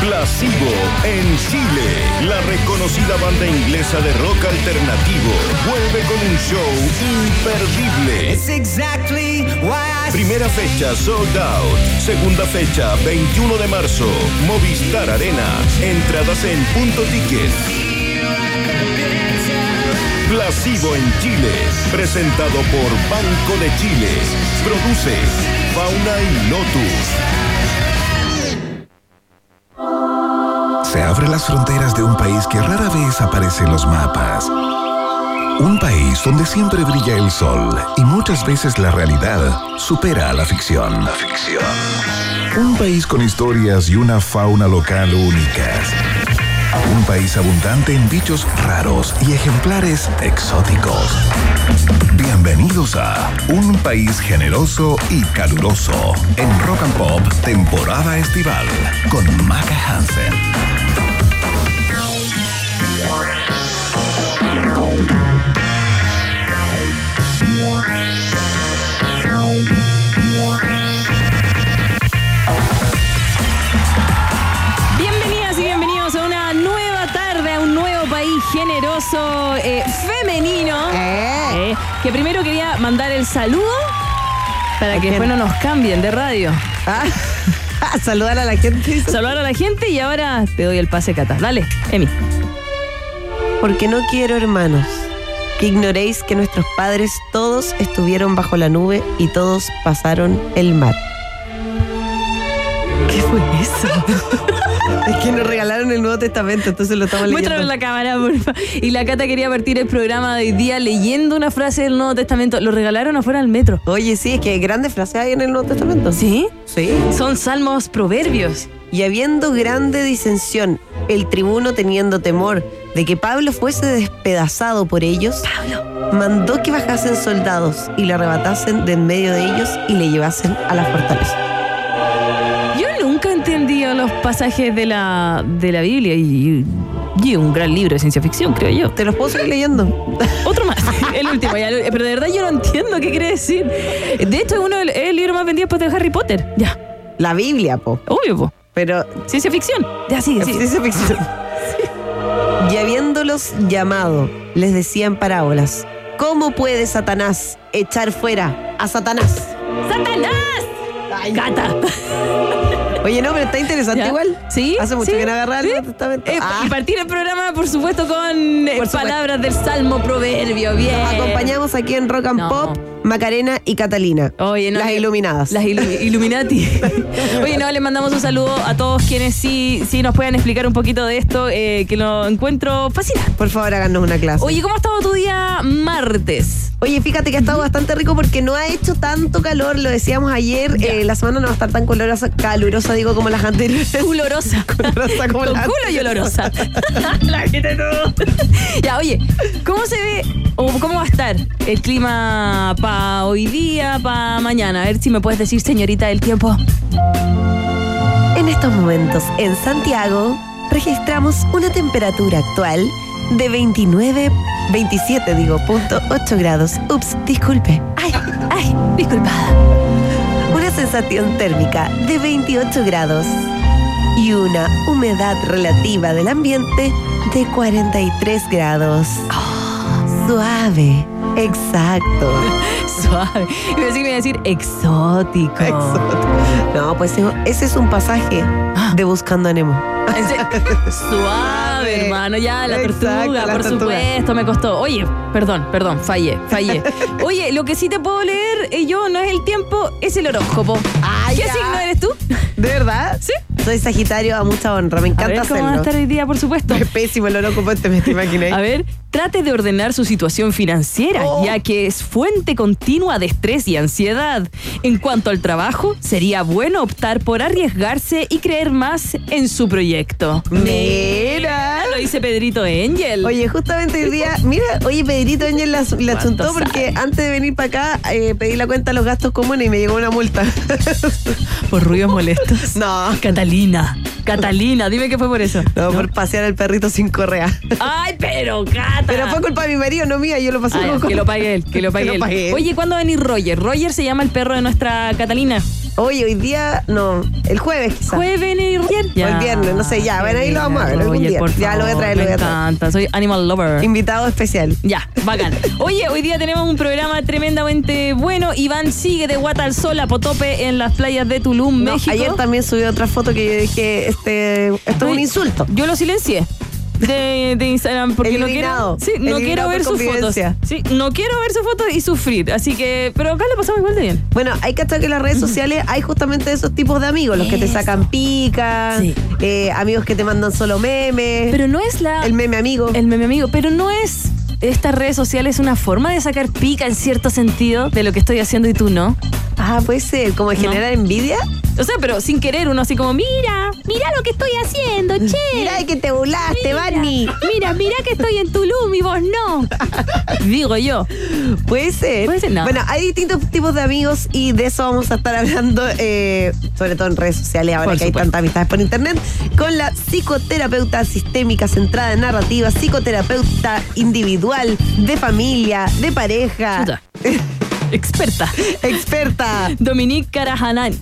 Placebo en Chile. La reconocida banda inglesa de rock alternativo vuelve con un show imperdible. Primera fecha sold out. Segunda fecha 21 de marzo. Movistar Arena. Entradas en punto ticket. Placebo en Chile. Presentado por Banco de Chile. Produce Fauna y Lotus. Se abre las fronteras de un país que rara vez aparece en los mapas. Un país donde siempre brilla el sol y muchas veces la realidad supera a la ficción. La ficción. Un país con historias y una fauna local únicas. Un país abundante en bichos raros y ejemplares exóticos. Bienvenidos a Un país generoso y caluroso en Rock and Pop temporada estival con Maca Hansen. Generoso, eh, femenino. Eh, que primero quería mandar el saludo para que después no nos cambien de radio. Ah, saludar a la gente. Saludar a la gente y ahora te doy el pase, Cata. Dale, Emi. Porque no quiero, hermanos, que ignoréis que nuestros padres todos estuvieron bajo la nube y todos pasaron el mar. ¿Qué fue eso? Es que nos regalaron el Nuevo Testamento, entonces lo estamos leyendo. Muéstralo en la cámara, por favor. Y la Cata quería partir el programa de hoy día leyendo una frase del Nuevo Testamento. Lo regalaron afuera del metro. Oye, sí, es que grandes frases hay en el Nuevo Testamento. ¿Sí? Sí. Son salmos proverbios. Y habiendo grande disensión, el tribuno teniendo temor de que Pablo fuese despedazado por ellos, mandó que bajasen soldados y le arrebatasen de en medio de ellos y le llevasen a la fortaleza. Los pasajes de la, de la Biblia y, y un gran libro de ciencia ficción, creo yo. ¿Te los puedo seguir leyendo? Otro más, el último, ya, pero de verdad yo no entiendo qué quiere decir. De hecho, es uno del- es el libro más vendido después de Harry Potter. Ya, La Biblia, po. obvio, po. Pero Ciencia ficción. Ya, sigue, sigue. Ciencia ficción. Y habiéndolos llamado, les decía en parábolas, ¿cómo puede Satanás echar fuera a Satanás? ¡Satanás! ¡Gata! Oye, no, pero está interesante ¿Ya? igual. Sí. Hace mucho sí, que no agarraba el sí. Testamento. Eh, Ah. Y partir el programa, por supuesto, con eh, Por supuesto. palabras del Salmo Proverbio. Bien. Nos acompañamos aquí en Rock and No. Pop, Macarena y Catalina. Oye, no, las que- iluminadas. Las ilu- Illuminati. Oye, no, les mandamos un saludo a todos quienes sí, sí nos puedan explicar un poquito de esto, eh, que lo encuentro fascinante. Por favor, háganos una clase. Oye, ¿cómo ha estado tu día martes? Oye, fíjate que ha estado bastante rico porque no ha hecho tanto calor, lo decíamos ayer. eh, la semana no va a estar tan calurosa, calurosa digo, como las anteriores. Olorosa. Olorosa como Con las culo y olorosa. La gente no. Ya, oye, ¿cómo se ve o cómo va a estar el clima para hoy día, para mañana? A ver si me puedes decir, señorita del tiempo. En estos momentos, en Santiago, registramos una temperatura actual de 29, 27, digo, punto 8 grados. Ups, disculpe. Ay, ay, disculpada. Una sensación térmica de 28 grados y una humedad relativa del ambiente de 43 grados. Suave, exacto. Suave. Y decir, me iba a decir exótico. Exótico. No, pues ese es un pasaje de Buscando a Nemo. Suave, hermano. Ya, la Exacto, tortuga, la por tortuga. supuesto, me costó. Oye, perdón, perdón, fallé, fallé. Oye, lo que sí te puedo leer eh, yo no es el tiempo, es el horóscopo. Ay, ¿Qué ya. signo eres tú? ¿De verdad? Sí. Soy Sagitario a mucha honra, me A encanta ver cómo va a hacerlo. estar hoy día, por supuesto. Es pésimo el horóscopo este, me te imagináis. A ver, trate de ordenar su situación financiera, Oh. ya que es fuente continua de estrés y ansiedad. En cuanto al trabajo, sería bueno optar por arriesgarse y creer más en su proyecto. Mira. Lo dice Pedrito Angel. Oye, justamente hoy día, mira, oye, Pedrito Ángel la, la ¿Cuánto chuntó porque antes de venir para acá eh, pedí la cuenta de los gastos comunes y me llegó una multa. por ruidos molestos. no, Catalina, Catalina, dime qué fue por eso. no, por pasear al perrito sin correa. Ay, pero Pero fue culpa de mi marido, no mía, yo lo pasé Ah, ya, como- que lo pague él, que lo pague Que lo él. pague él. Oye, ¿cuándo va a venir Roger? Roger se llama el perro de nuestra Catalina. Hoy, hoy día, no, el jueves quizás. Jueves y O el viernes, no sé, ya, bueno, ahí lo vamos a ver algún día. por Ya lo voy a traer, lo voy a Me traer. encanta, soy animal lover. Invitado especial. Ya, bacán. Oye, hoy día tenemos un programa tremendamente bueno. Iván sigue de Guata al Sol a Potope en las playas de Tulum, No, México. ayer también subí otra foto que yo dije, este, esto es un Ay, insulto. Yo lo silencié. De, de Instagram porque no quiero, sí, no quiero ver sus fotos. Sí, no quiero ver sus fotos y sufrir. Así que, pero acá lo pasamos igual de bien. Bueno, hay que estar que en las redes sociales hay justamente esos tipos de amigos, los que te sacan pica, Sí. eh, amigos que te mandan solo memes, Pero no es la el meme amigo. el meme amigo, pero no es estas redes sociales una forma de sacar pica en cierto sentido de lo que estoy haciendo y tú no. Ah, puede ser, como de No. generar envidia. O sea, pero sin querer uno así como, mira, mira lo que estoy haciendo, che. Mira de que te burlaste, Barney. Mira, mira que estoy en Tulum y vos no. Digo yo. Puede ser. Puede ser, no. Bueno, hay distintos tipos de amigos y de eso vamos a estar hablando, eh, sobre todo en redes sociales, ahora Por que hay supuesto. tantas amistades por internet, con la psicoterapeuta sistémica centrada en narrativa, psicoterapeuta individual, de familia, de pareja, Chuta. Experta. experta. Dominique Carajanan.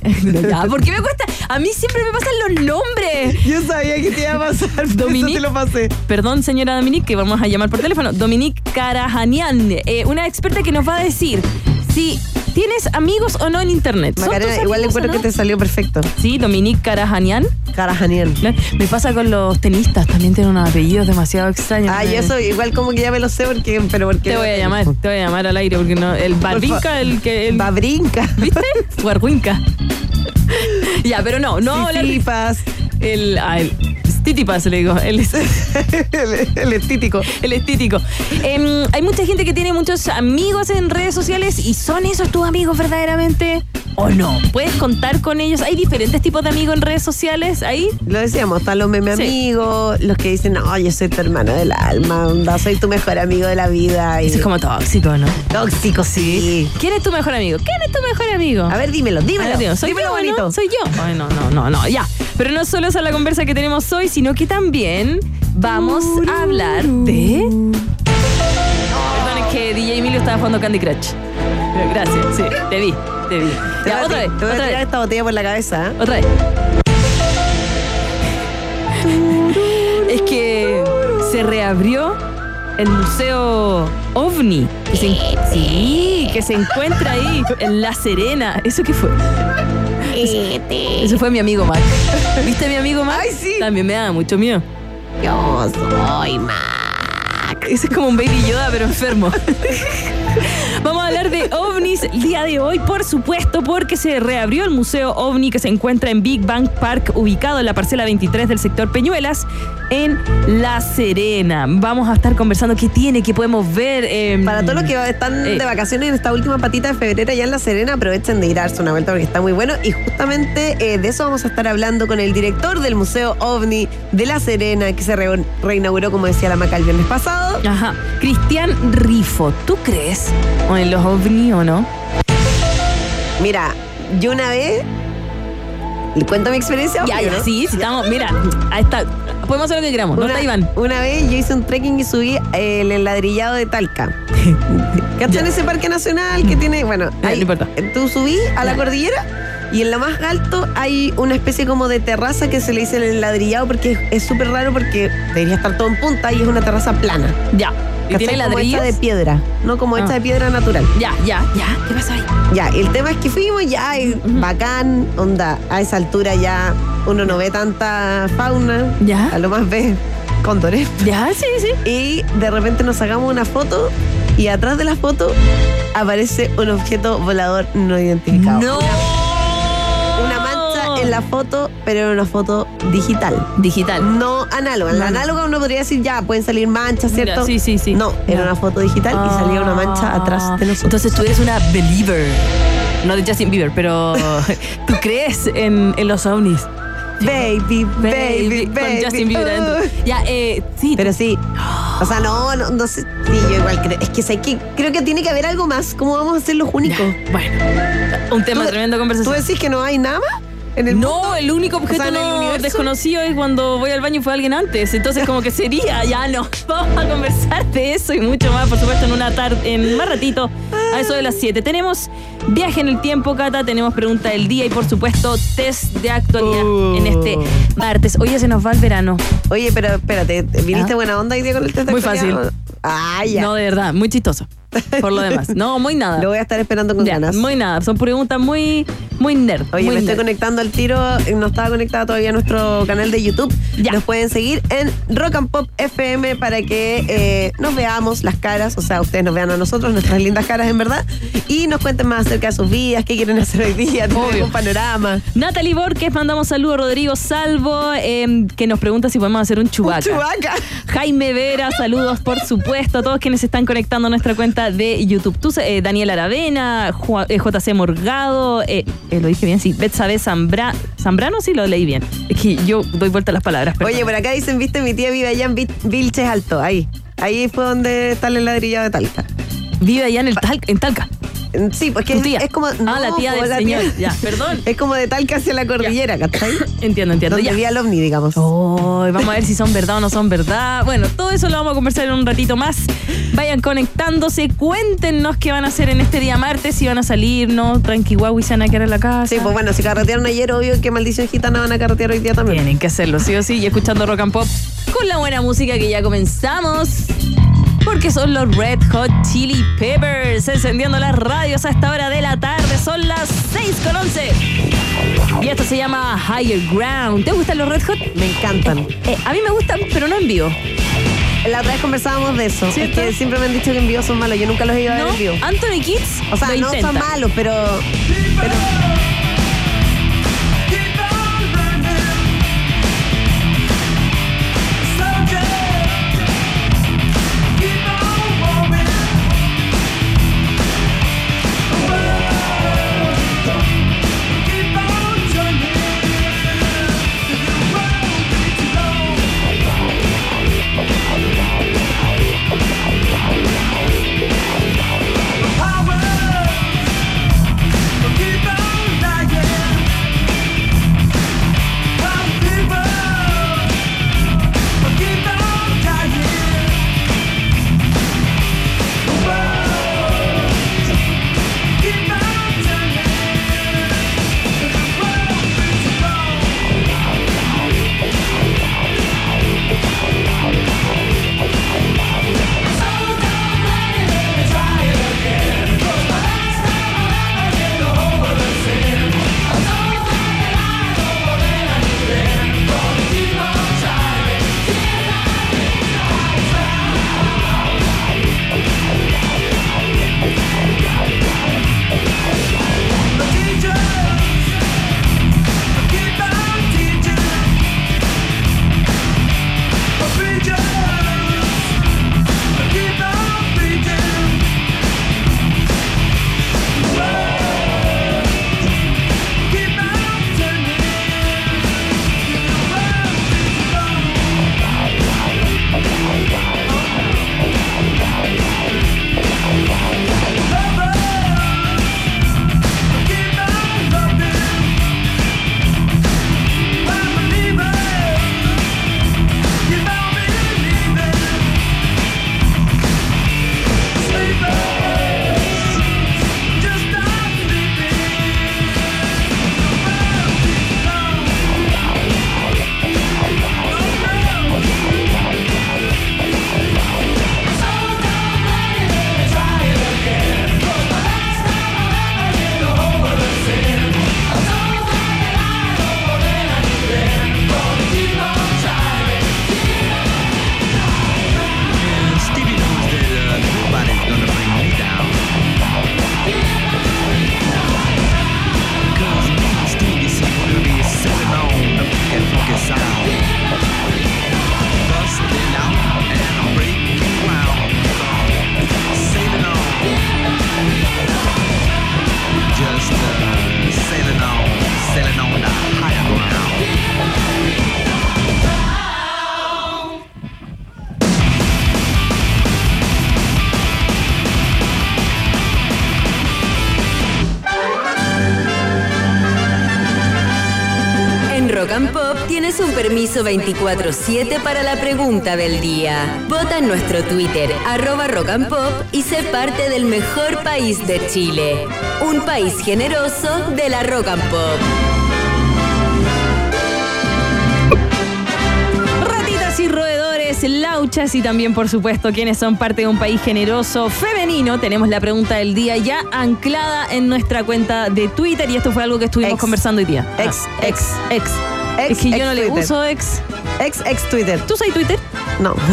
Ya, ¿Por qué me cuesta? A mí siempre me pasan los nombres. Yo sabía que te iba a pasar, por eso Dominique. te lo pasé. Perdón, señora Dominique, que vamos a llamar por teléfono. Dominique Carajanian, eh, una experta que nos va a decir si tienes amigos o no en internet. ¿Son Macarena, igual encuentro que no? te salió perfecto. Sí, Dominique Carajanian. Carajanian. ¿no? Me pasa con los tenistas, también tienen unos apellidos demasiado extraños. Ah, y Me- eso igual como que ya me lo sé porque, pero porque Te voy a llamar, te voy a llamar al aire porque no. El Barbinca, el que. El, Babrinca. ¿Viste? Guarguinca. ya, pero no, no Sisipas. El. Ah, el Stitipas, le digo. El, estítico. el estítico. Hay mucha gente que tiene muchos amigos en redes sociales y son esos tus amigos verdaderamente o no. ¿Puedes contar con ellos? Hay diferentes tipos de amigos en redes sociales ahí. Lo decíamos, están los meme Sí. amigos, los que dicen, no, yo soy tu hermano del alma, onda, soy tu mejor amigo de la vida. Y Eso es como tóxico, ¿no? tóxico, sí. ¿Quién es tu mejor amigo? ¿Quién es tu mejor amigo? A ver, dímelo, dímelo. ver, soy dímelo yo, bonito. ¿no? Soy yo. Ay, no, no, no, no, ya. Pero no solo esa es la conversa que tenemos hoy, sino que también vamos a hablar de. Perdón, es que DJ Emilio estaba jugando Candy Crush. Gracias, sí, te vi, te vi. Te Ya, voy a- otra vez, Te voy a otra tirar vez, esta botella por la cabeza. ¿eh? otra vez. Es que se reabrió el museo OVNI. que se sí, que se encuentra ahí, en La Serena. ¿Eso qué fue? Eso fue mi amigo Mac. ¿Viste a mi amigo Mac? Ay, sí. También me da mucho miedo. Yo soy más. Ese es como un baby Yoda, pero enfermo. Vamos a hablar de ovnis el día de hoy, por supuesto, porque se reabrió el Museo OVNI que se encuentra en Big Bang Park, ubicado en la parcela 23 del sector Peñuelas, en La Serena. Vamos a estar conversando qué tiene, qué podemos ver. eh, Para todos los que están Eh. de vacaciones en esta última patita de febrero allá en La Serena, aprovechen de ir a darse una vuelta porque está muy bueno. Y justamente eh, de eso vamos a estar hablando con el director del Museo OVNI de La Serena, que se re- reinauguró, como decía la Maca, el viernes pasado. Ajá. Cristian Rifo, ¿tú crees en los ovni o no? Mira, yo una vez. ¿Le cuento mi experiencia? Ya, Obvio, ya, ¿no? sí, sí, estamos, mira, ahí está. Podemos hacer lo que queramos, no Una, está Iván. una vez yo hice un trekking y subí el enladrillado de Talca. ¿Cachan ese parque nacional que tiene? Bueno, ahí, no importa. tú subí a la cordillera y en lo más alto hay una especie como de terraza que se le dice el enladrillado porque es súper raro porque debería estar todo en punta y es una terraza plana. Ya. ¿Y tiene como ladrillos? hecha de piedra, no como Ah. hecha de piedra natural. Ya, ya, ya. ¿Qué pasa ahí? Ya, el tema es que fuimos ya, bacán, onda, a esa altura ya uno no ve tanta fauna, Ya. a lo más ve cóndores. Ya, sí, sí. Y de repente nos sacamos una foto y atrás de la foto aparece un objeto volador no identificado. No. Una mancha en la foto, pero era una foto digital. Digital. No análoga. En la No. análoga uno podría decir, ya, pueden salir manchas, ¿cierto? Sí, sí, sí. No, era una foto digital y salía una mancha atrás de nosotros. Entonces tú eres una believer. No de Justin Bieber, pero tú crees en, en los ovnis. baby, baby, baby. Con Justin Bieber adentro. Uh. Ya, eh, sí. Pero sí. O sea, no, no, no sé. Sí, yo igual creo. Es que sé que creo que tiene que haber algo más. ¿Cómo vamos a ser los Ya, únicos? bueno. Un tema ¿Tú- tremendo de ¿Tú conversación. decís que no hay nada más en el mundo? No, el único objeto O sea, el desconocido es cuando voy al baño y fue alguien antes. Entonces, como que sería, ya no. Vamos a conversar de eso y mucho más, por supuesto, en una tarde, en más ratito, a eso de las 7. Tenemos viaje en el tiempo, Cata, tenemos pregunta del día y por supuesto test de actualidad Uh. en este martes. Hoy ya se nos va el verano. Oye, pero espérate, ¿viniste Ah. buena onda hoy día con el test de Muy fácil. Ah, ya. No, de verdad, muy chistoso. Por lo demás. No, muy nada. Lo voy a estar esperando con Ya, ganas. muy nada. Son preguntas muy, muy nerd. Oye, muy me estoy nerd. conectando al tiro. No estaba conectado todavía a nuestro canal de YouTube. Ya. Nos pueden seguir en Rock and Pop FM para que eh, nos veamos las caras. O sea, ustedes nos vean a nosotros, nuestras lindas caras en verdad. Y nos cuenten más acerca de sus vidas, qué quieren hacer hoy día, Obvio. un panorama. Natalie Borges, mandamos saludos. Rodrigo Salvo, eh, que nos pregunta si podemos hacer un chubaca. Chubaca. Jaime Vera, saludos por supuesto a todos quienes están conectando a nuestra cuenta de YouTube. Tú, eh, Daniel Aravena, Ju- eh, JC Morgado, eh, eh, lo dije bien, sí, Betsabe Zambra, Zambrano, sí lo leí bien. Es que yo doy vuelta a las palabras. Oye, por acá dicen, viste, mi tía vive allá en Vi- Vilches Alto. Ahí. Ahí fue donde está el ladrillado de Talca. Vive allá en, el Tal- en Talca. Sí, porque es, es como. Ah, la tía del señor. Ya, perdón. Es como de Talca hacia la cordillera, ¿cachai? Entiendo, entiendo. Donde Ya. el ovni, digamos. Oh, vamos a ver si son verdad o no son verdad. Bueno, todo eso lo vamos a conversar en un ratito más. Vayan conectándose, cuéntenos qué van a hacer en este día martes, si van a salir, no, tranqui guau, y se van a quedar en la casa. Sí, pues bueno, si carretearon ayer, obvio que maldición gitana van a carretear hoy día también. Tienen que hacerlo, sí o sí, y escuchando rock and pop con la buena música que ya comenzamos. Porque son los Red Hot Chili Peppers encendiendo las radios a esta hora de la tarde. Son las 6 con 11. Y esto se llama Higher Ground. ¿Te gustan los Red Hot? Me encantan. Eh, a mí me gustan, pero no en vivo. La otra vez conversábamos de eso. ¿Cierto? Es que siempre me han dicho que en vivo son malos. Yo nunca los he ido a ver ¿No? en vivo. Anthony Kids O sea, no intenta. son malos, pero. pero permiso 24-7 para la pregunta del día. Vota en nuestro Twitter, arroba rock and pop, y sé parte del mejor país de Chile. Un país generoso de la rock and pop. Ratitas y roedores, lauchas y también, por supuesto, quienes son parte de un país generoso femenino. Tenemos la pregunta del día ya anclada en nuestra cuenta de Twitter y esto fue algo que estuvimos Ex. conversando hoy día. Ex, Ah, ex, ex. Ex, es que yo ex no le Twitter. uso ex. Ex, ex Twitter. ¿Tú sabes Twitter? No.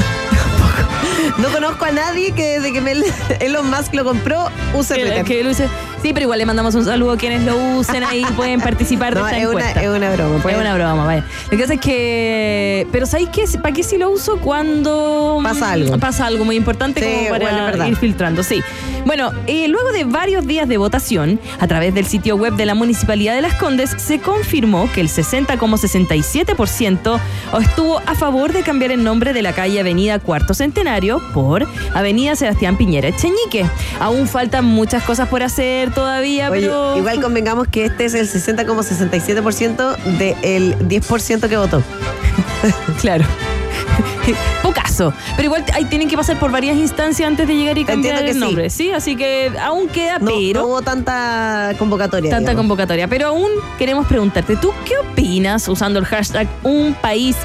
No conozco a nadie que desde que me- Elon Musk lo compró use Twitter. que lo use. Sí, pero igual le mandamos un saludo a quienes lo usen ahí, pueden participar de No, esta es una, encuesta. es una broma. pues. Es una broma, vaya. Lo que pasa es que. Pero ¿sabéis qué? ¿Para qué si lo uso? Cuando. Pasa algo. Pasa algo muy importante Sí, como para bueno, ir filtrando, sí. Bueno, eh, luego de varios días de votación, a través del sitio web de la Municipalidad de Las Condes, se confirmó que el 60,67% estuvo a favor de cambiar el nombre de la calle Avenida Cuarto Centenario por Avenida Sebastián Piñera Echeñique. Aún faltan muchas cosas por hacer todavía, Oye, pero. igual convengamos que este es el 60,67% del 10% que votó. Claro. Pocaso. Pero igual ahí tienen que pasar por varias instancias antes de llegar y cambiar el sí. nombre. Sí. así que aún queda, No, pero. no hubo tanta convocatoria. Tanta digamos. convocatoria. Pero aún queremos preguntarte, ¿tú qué opinas usando el hashtag un país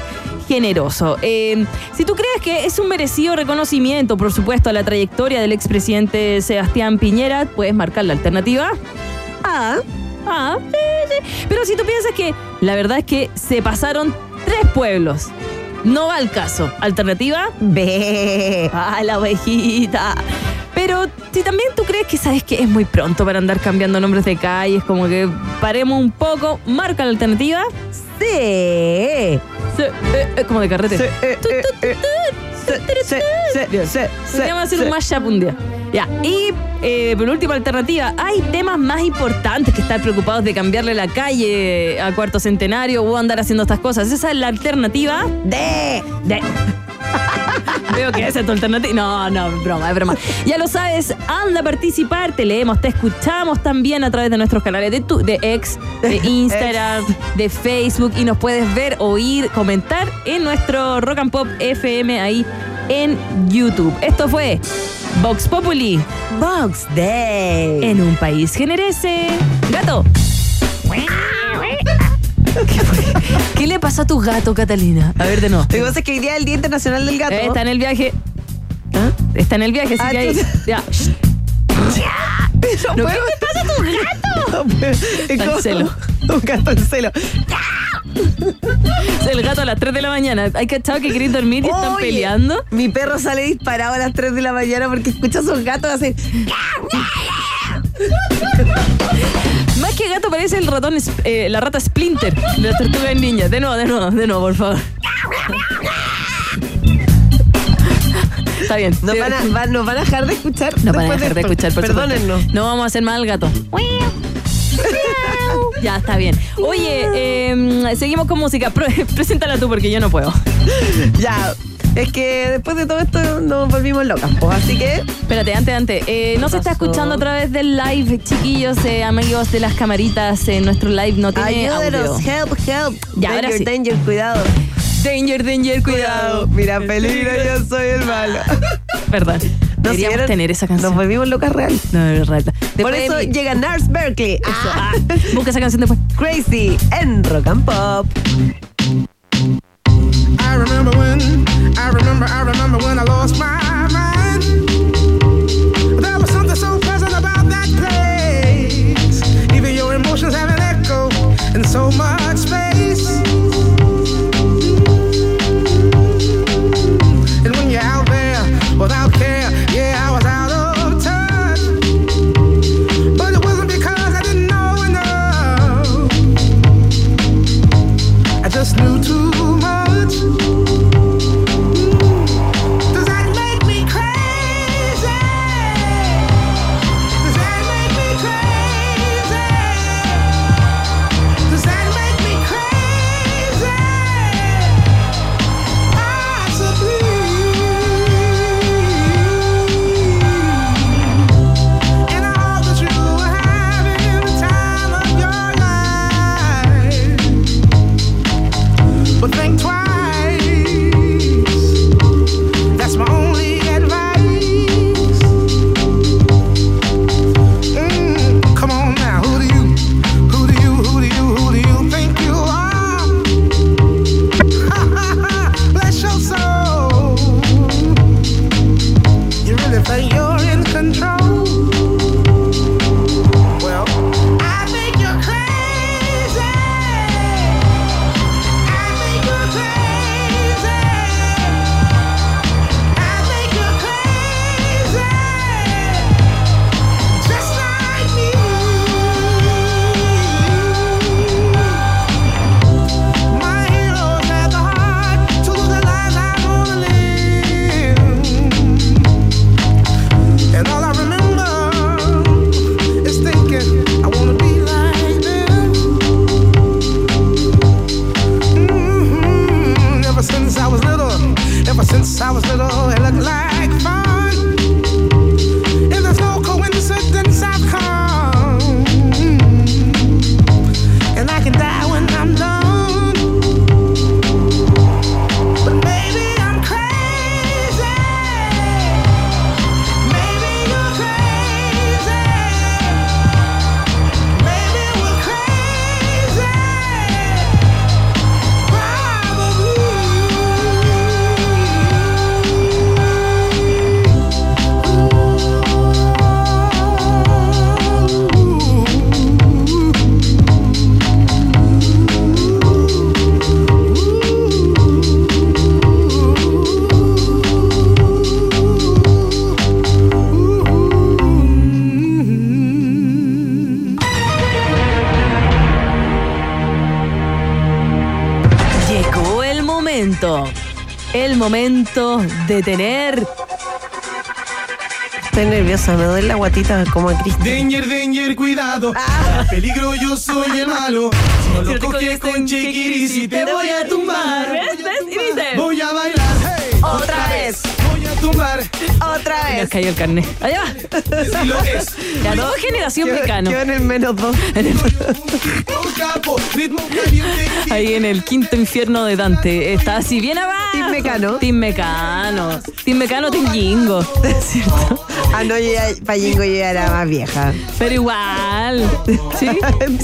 generoso? Eh, si tú crees que es un merecido reconocimiento, por supuesto, a la trayectoria del expresidente Sebastián Piñera, puedes marcar la alternativa. Sí, sí. Pero si tú piensas que la verdad es que se pasaron tres pueblos. No va al caso. Alternativa, ve. Ah, la ovejita. Pero si también tú crees que sabes que es muy pronto para andar cambiando nombres de calles, como que paremos un poco, marca la alternativa. Sí. Sí, eh, eh, como de carrete. Sí, eh, eh, tu, eh. hacer un mashup un día. Ya. Y eh, por última alternativa, hay temas más importantes que estar preocupados de cambiarle la calle a cuarto centenario o andar haciendo estas cosas. Esa es la alternativa De. de. Veo que esa es tu alternativa. No, no, broma, es broma. Ya lo sabes, anda a participar, te leemos, te escuchamos también a través de nuestros canales de, tu, de X, de Instagram, de Facebook y nos puedes ver, oír, comentar en nuestro Rock and Pop FM ahí en YouTube. Esto fue Vox Populi Box Day. en un país generese. Gato. ¿Qué, le pasó a tu gato, Catalina? A ver de nuevo. Lo que pasa es que hoy día es el Día Internacional del Gato. Eh, está en el viaje. ¿Ah? Está en el viaje, así Ah, que ahí. entonces- Ya. No ¿No puedo- qué te pasa a tu gato? Está en celo. Un gato en celo. Es el gato a las 3 de la mañana. Hay cachado que queréis dormir y están Oye, peleando. Mi perro sale disparado a las 3 de la mañana porque escucha a sus gatos hacer. Más que gato parece el ratón, eh, la rata Splinter de la tortuga ninja. De nuevo, de nuevo, de nuevo, por favor. Está bien. Nos van, a, van- nos van a dejar de escuchar. No van a dejar de escuchar, por Perdónennos. supuesto. No vamos a hacer mal al gato. Ya, está bien. Oye, eh, seguimos con música. Preséntala tú porque yo no puedo. Ya. Es que después de todo esto nos volvimos locas, pues, así que. Espérate, antes, antes. Eh, no se está escuchando a través del live, chiquillos, eh, amigos de las camaritas. en nuestro live no tiene Ayúdenos, audio. help, help. Ya, ahora danger, sí. danger, cuidado. Danger, danger, cuidado. Mira, peligro, yo soy el malo. Perdón. ¿No Deberíamos vieron? tener esa Nos canción. volvimos locas real. No, es rata. Por eso mi- llega Nars Berkeley. Eso, Ah, ah, busca esa canción después. Crazy en Rock and Pop. I remember when, I remember, I remember when I lost my de tener. Estoy nerviosa, me duele la guatita como a Cristian. Danger, danger, cuidado. Peligro, yo soy el malo. Si no lo coges con chiquirisi, te voy a tumbar. ¿Ves? ¿Ves? Y dice. Voy a bailar. Tumbar. Otra Me vez. cayó el carnet. Allá va. Lo es. Ya, todo generación mecano. en el menos dos. Ahí en el quinto infierno de Dante. Está así bien abajo. Team Mecano. Team Mecano. Team Mecano, Team Jingo. ¿Cierto? Ah, no, yo ya, Payingo yo ya era más vieja. Pero igual. ¿Sí?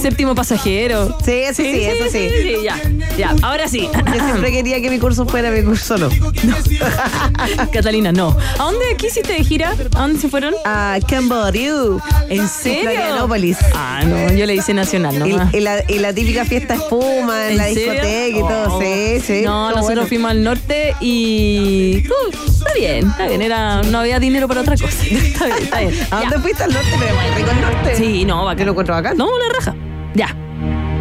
Séptimo pasajero. Sí, eso sí, eso sí. sí, ya. Ya, ahora sí. Yo siempre quería que mi curso fuera mi curso no. Catalina, no. ¿A dónde quisiste de gira? ¿A dónde se fueron? A Camboriú. ¿En serio? Florianópolis. Ah, no, yo le hice nacional Y, nomás. y la, y la típica fiesta espuma en, la serio? discoteca y todo. Oh. Sí, sí. No, nosotros bueno. fuimos al norte y. uh, está bien, está bien. Era, no había dinero para otra cosa. Está bien, está bien. ¿A Ya. dónde fuiste al norte? Pero rico el norte. Sí, no, bacán. ¿Te lo encuentro bacán? No, una raja. Ya.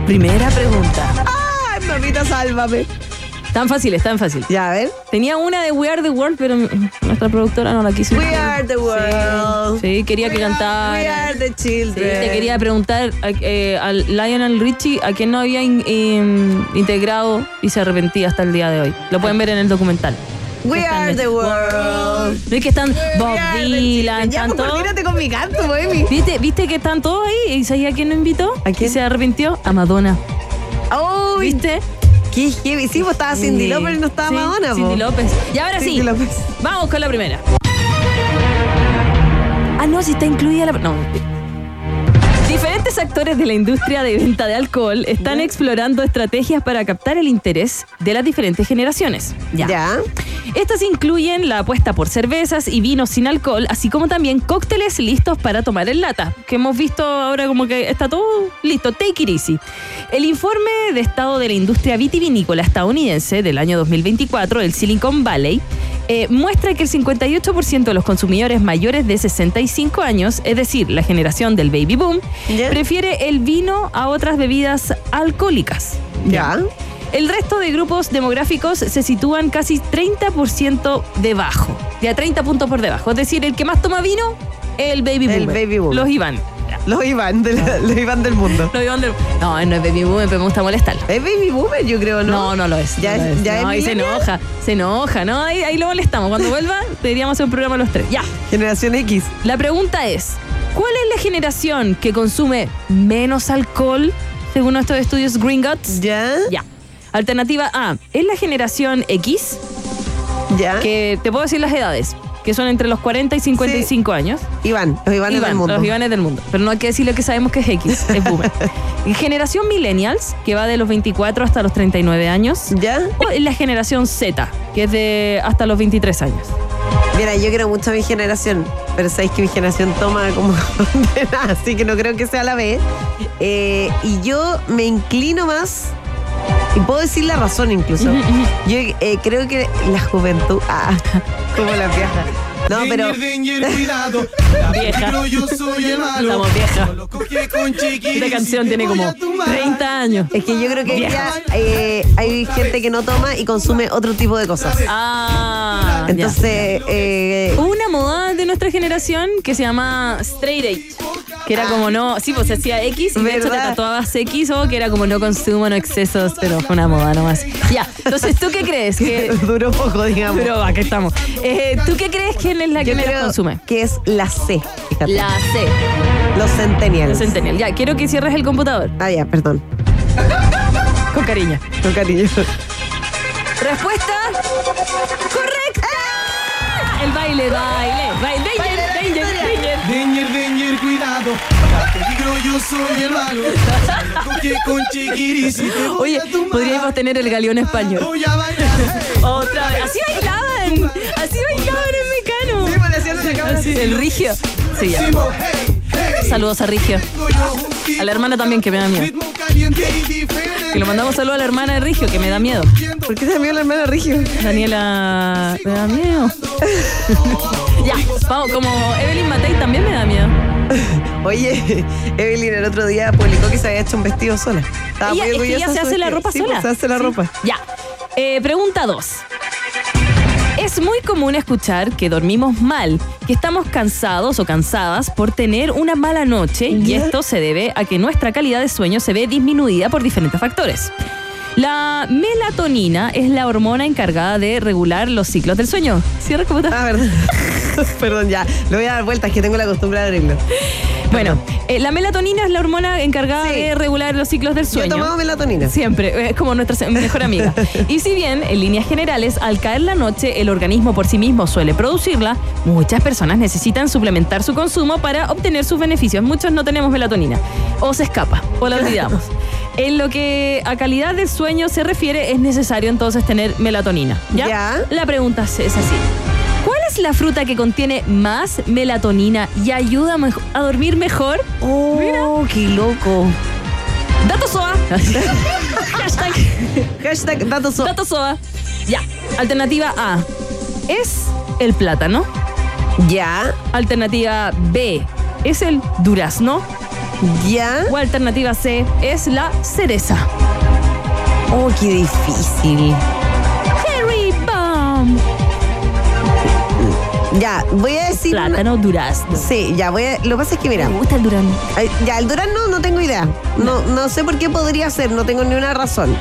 Primera pregunta. Ay, mamita, sálvame. Tan fácil, es tan fácil. Ya, a ver. Tenía una de We Are the World, pero nuestra productora no la quiso. We are the world. Sí, quería que cantara. We are the Sí, children. te quería preguntar a- eh, al Lionel Richie a quién no había in- in- integrado y se arrepentía hasta el día de hoy. Lo pueden ver en el documental. We are the world. ¿Ves que están Bob Dylan. Ya, están pues, todos? coordínate con mi canto, Bohemi. ¿Viste, ¿Viste que están todos ahí? ¿Y sabía quién lo invitó? ¿A quién? ¿Y se arrepintió? A Madonna. Uy, ¿Viste? qué heavy. Sí, pues estaba Cindy Sí. López y no estaba Sí, Madonna, po. Cindy López. Y ahora sí, Cindy López. vamos con la primera. Ah, no, si está incluida la... No. Diferentes actores de la industria de venta de alcohol están explorando estrategias para captar el interés de las diferentes generaciones. Ya. Estas incluyen la apuesta por cervezas y vinos sin alcohol, así como también cócteles listos para tomar en lata, que hemos visto ahora como que está todo listo, take it easy. El informe de estado de la industria vitivinícola estadounidense del año 2024, el Silicon Valley, eh, muestra que el 58% de los consumidores mayores de 65 años, es decir, la generación del baby boom. Prefiere el vino a otras bebidas alcohólicas. Ya. El resto de grupos demográficos se sitúan casi 30% debajo, de a 30 puntos por debajo. Es decir, el que más toma vino, el baby El boomer. baby boomer. Los Iván. Los Iván, del, los Iván del mundo. Los Iván del... No, no es baby boomer, pero me gusta molestarlo. Es baby boomer, yo creo, ¿no? No, no lo es. Ya no lo es- es. ya No, es ahí se enoja, se enoja, ¿no? Ahí, ahí lo molestamos. Cuando vuelva, deberíamos hacer un programa los tres. Ya. Generación X. La pregunta es, ¿cuál es la generación que consume menos alcohol según nuestros estudios Green Guts? Ya. Ya. Alternativa A, es la generación X, Ya. que te puedo decir las edades, que son entre los 40 y 55 años. Iván, los Iván del mundo. Los Ivanes del mundo. Pero no hay que decirle que sabemos que es X, es boomer. Y generación Millennials, que va de los 24 hasta los 39 años. ¿Ya? O la generación Z, que es de hasta los 23 años. Mira, yo quiero mucho a mi generación, pero sabéis que mi generación toma como así que no creo que sea la B. Eh, y yo me inclino más, y puedo decir la razón incluso. Yo eh, creo que la juventud, ah, como la vieja. No, pero Danger, cuidado. Vieja. Yo soy el malo. Estamos chiquirisi, Esta canción tiene como a tumbar. 30 años. es que yo creo que Vieja. día eh, hay gente que no toma y consume otro tipo de cosas. Ah, ya. Entonces, eh, Hubo una moda de nuestra generación que se llama straight age. Que era como no, sí, pues hacía X y de hecho te ¿Verdad? tatuabas X o que era como no consumo, no excesos, pero fue una moda nomás. Ya, entonces, ¿tú qué crees? Que, Duró poco, digamos. pero aquí estamos. Eh, ¿Tú qué crees que es la que Yo menos creo consume? que es la C. fíjate. La C, Los centennials. Centennial. Ya, quiero que cierres el computador. Ah, ya, perdón. Con cariño. Con cariño. Respuesta correcta. El baile, baile, baile. Danger, danger, danger. Danger, danger, cuidado. Peligro, yo soy el malo. Con chiquiri, si te voy Oye, podríamos tener el galeón español. Voy a bailar. Otra vez. Así bailaban. Así bailaban en Así, el Rigio. Sí, ya. Saludos a Rigio. A la hermana también, que me da miedo. Que le mandamos saludos a la hermana de Rigio, que me da miedo. ¿Por qué te la hermana Rigio? Daniela, me da miedo. ya, vamos, como Evelyn Matei también me da miedo. Oye, Evelyn el otro día publicó que se había hecho un vestido sola. Estaba Ella, muy es que orgullosa ella se de hace la ropa Sí, sola. pues, se hace la Sí. ropa. Ya. Eh, pregunta 2. Es muy común escuchar que dormimos mal, que estamos cansados o cansadas por tener una mala noche y esto se debe a que nuestra calidad de sueño se ve disminuida por diferentes factores. La melatonina es la hormona encargada de regular los ciclos del sueño. Cierra computador. Ah, verdad. Perdón, ya. Le voy a dar vueltas que tengo la costumbre de abrirlo. Bueno, eh, la melatonina es la hormona encargada Sí. de regular los ciclos del Yo he sueño. tomado melatonina. Siempre, es como nuestra mejor amiga. Y si bien, en líneas generales, al caer la noche el organismo por sí mismo suele producirla, muchas personas necesitan suplementar su consumo para obtener sus beneficios. Muchos no tenemos melatonina. O se escapa, o la olvidamos. En lo que a calidad del sueño se refiere, es necesario entonces tener melatonina. ¿Ya? Ya. La pregunta es así. ¿Cuál es la fruta que contiene más melatonina y ayuda a dormir mejor? Oh, qué loco. Dato SOA. Hashtag Hashtag datos so- Dato SOA. Ya. Alternativa A. Es el plátano. Ya, Alternativa B. Es el durazno. ya. O alternativa C. Es la cereza. Oh, qué difícil. Ya, voy a decir. una- Plátano, durazno. Sí, ya voy a. Lo que pasa es que, mira. Me gusta el durazno. Ay, Ya, el durazno no tengo idea. No, no sé por qué podría ser, no tengo ni una razón.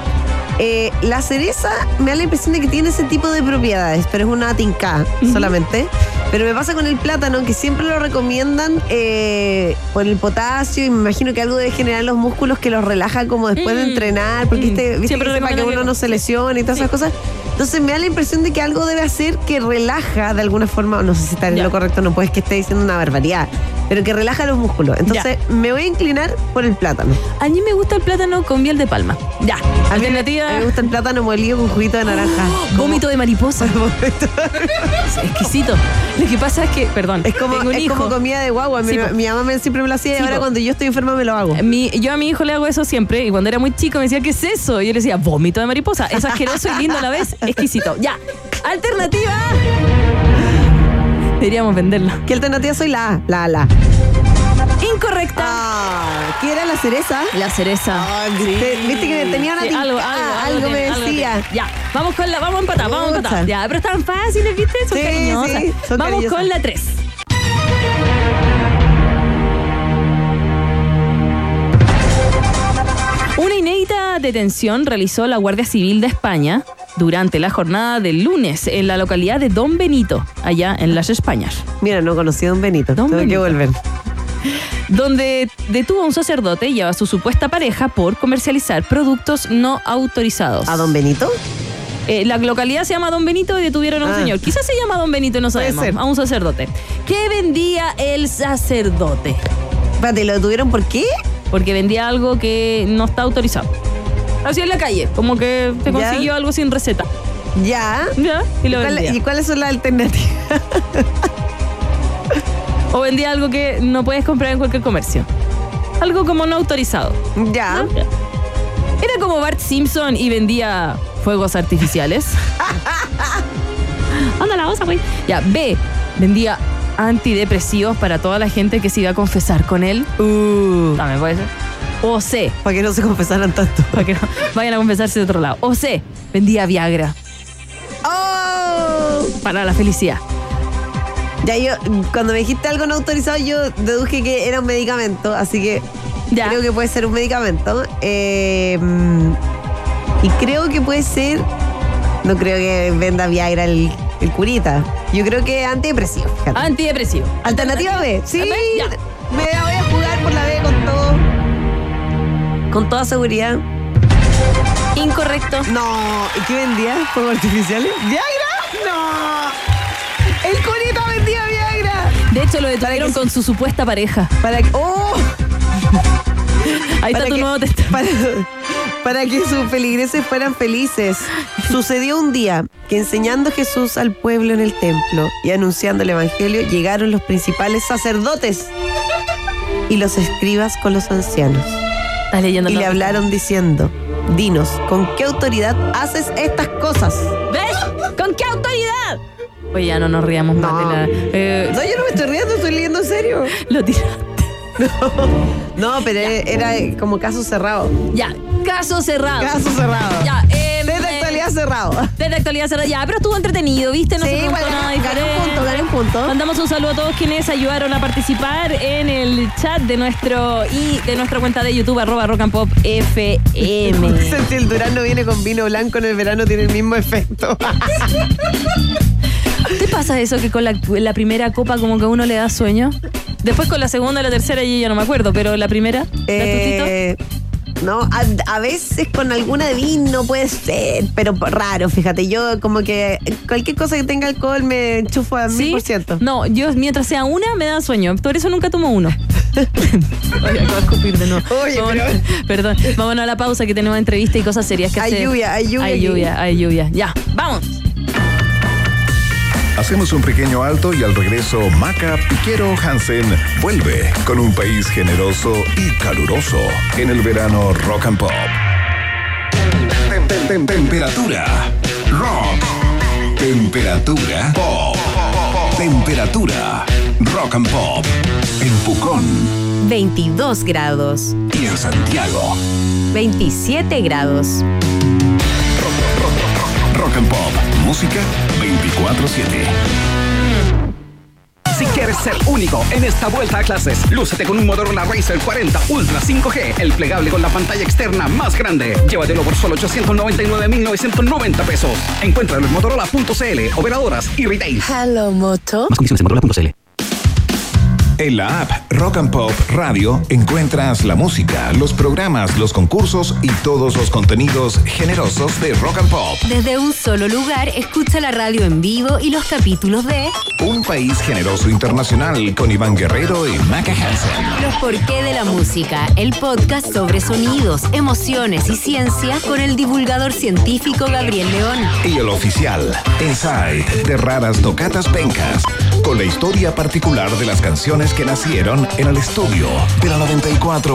Eh, la cereza me da la impresión de que tiene ese tipo de propiedades, pero es una tinca solamente. Pero me pasa con el plátano, que siempre lo recomiendan eh, por el potasio y me imagino que algo debe generar en los músculos que los relaja como después de Mm. entrenar, porque Mm. este, viste Siempre que sepa que uno no se lesione y todas esas cosas. Entonces me da la impresión de que algo debe hacer que relaja de alguna forma, no sé si está en lo correcto, no puedes que esté diciendo una barbaridad, pero que relaja los músculos. Entonces me voy a inclinar por el plátano. A mí me gusta el plátano con miel de palma. Ya. A mí, me- Alternativa. me gusta el plátano molido con juguito de naranja. Vómito de mariposa. Es exquisito. Lo que pasa es que, perdón, Es como, tengo un es hijo. como comida de guagua. Mi, Sí, mi mamá me- siempre me lo hacía y ahora po. cuando yo estoy enferma me lo hago. Mi- yo a mi hijo le hago eso siempre y cuando era muy chico me decía, ¿qué es eso? Y yo le decía, vómito de mariposa. Es asqueroso y lindo a la vez. Exquisito. Ya. Alternativa. Deberíamos venderlo. ¿Qué alternativa soy? La A, la A, la A. Incorrecta. Ah, ¿qué era la cereza? La cereza. Ah, ¿viste, viste que tenía una Sí, tinca? algo, algo, algo, me decía. ya, vamos con la, vamos a empatar, vamos a empatar. Ya, pero están fáciles, ¿viste? Son Sí, cariñosas. sí, son vamos cariñosas. con la 3. Una inédita detención realizó la Guardia Civil de España durante la jornada del lunes en la localidad de Don Benito, allá en las Españas. Mira, no conocí a Don Benito. Don Tengo que Benito. volver. donde detuvo a un sacerdote y a su supuesta pareja por comercializar productos no autorizados. ¿A Don Benito? Eh, la localidad se llama Don Benito y detuvieron a un Ah. señor. Quizás se llama Don Benito, no sabemos. A un sacerdote. ¿Qué vendía el sacerdote? Espérate, ¿lo detuvieron por qué? Porque vendía algo que no está autorizado. Así en la calle, como que te Ya. consiguió algo sin receta. Ya. ¿Ya? Y lo ¿Cuál-. ¿Y cuáles son las alternativas? O vendía algo que no puedes comprar en cualquier comercio. Algo como no autorizado. Ya. Era como Bart Simpson y vendía fuegos artificiales. Anda la osa, güey. Ya, B. Vendía antidepresivos para toda la gente que se iba a confesar con él. Uh, También puede ser. O C. para que no se confesaran tanto. Para que no vayan a confesarse de otro lado. O C. Vendía Viagra ¡Oh! para la felicidad. Ya yo, cuando me dijiste algo no autorizado, yo deduje que era un medicamento, así que Ya. creo que puede ser un medicamento. Eh, y creo que puede ser. No creo que venda Viagra el, el curita. Yo creo que es antidepresivo. fíjate. Antidepresivo. Alternativa B. Sí, ya. me la Con toda seguridad. Incorrecto. No, ¿y ¿qué vendía? ¿Fuegos artificiales? ¿Viagra? No. El curita vendía Viagra. De hecho, lo detuvieron con su supuesta pareja. Para que. ¡Oh! Ahí está tu que- nuevo testamento. Para, para que sus feligreses fueran felices. Sucedió un día que enseñando Jesús al pueblo en el templo y anunciando el evangelio, llegaron los principales sacerdotes y los escribas con los ancianos. Estás leyendo Y le hablaron diciendo: Dinos, ¿con qué autoridad haces estas cosas? ¿Ves? ¿Con qué autoridad? Oye, ya no nos riamos más No. de la. eh, No, yo no me estoy riendo, estoy leyendo en serio. lo tiraste. No, pero era como caso cerrado. Ya, caso cerrado. Caso cerrado. Ya, eh, actualidad cerrado. Desde actualidad cerrada. Ya, pero estuvo entretenido, ¿viste? No Sí, se igual nada gané un diferente. punto, gané un punto. Mandamos un saludo a todos quienes ayudaron a participar en el chat de nuestro y de nuestra cuenta de YouTube, arroba rock and pop FM. Si el Durano viene con vino blanco en el verano tiene el mismo efecto. ¿Te pasa eso que con la, la primera copa como que a uno le da sueño? Después con la segunda, la tercera y ya no me acuerdo, pero la primera, ¿la tutito? No, a, a veces con alguna de vino puede ser, pero raro, fíjate. Yo como que cualquier cosa que tenga alcohol me enchufo a mil por ciento. No, yo mientras sea una me da sueño. Por eso nunca tomo uno. Oye, acabo de escupir de nuevo. Oye, Vámonos- Perdón. Vámonos a la pausa que tenemos entrevista y cosas serias que Hay hacer. lluvia, hay lluvia Hay lluvia, hay lluvia. Ya, vamos. Hacemos un pequeño alto y al regreso Maca Piquero Hansen vuelve con un país generoso y caluroso en el verano rock and pop. Tem- tem- tem- Temperatura rock. Temperatura pop. Temperatura rock and pop. En Pucón 22 grados, y en Santiago. 27 grados. Rock and pop. Música 24-7. Si quieres ser único en esta vuelta a clases, lúcete con un Motorola Racer 40 Ultra 5G, el plegable con la pantalla externa más grande. Llévatelo por solo 899.990 pesos. Encuéntralo en motorola.cl, operadoras y retail. Hello, Moto. Más condiciones en motorola.cl. En la app Rock and Pop Radio encuentras la música, los programas, los concursos y todos los contenidos generosos de Rock and Pop. Desde un solo lugar, escucha la radio en vivo y los capítulos de Un país generoso internacional con Iván Guerrero y Maca Hansen. Los porqué de la música, el podcast sobre sonidos, emociones y ciencia con el divulgador científico Gabriel León. Y el oficial, Inside, de raras tocatas pencas, con la historia particular de las canciones que nacieron en el estudio de la 94.1.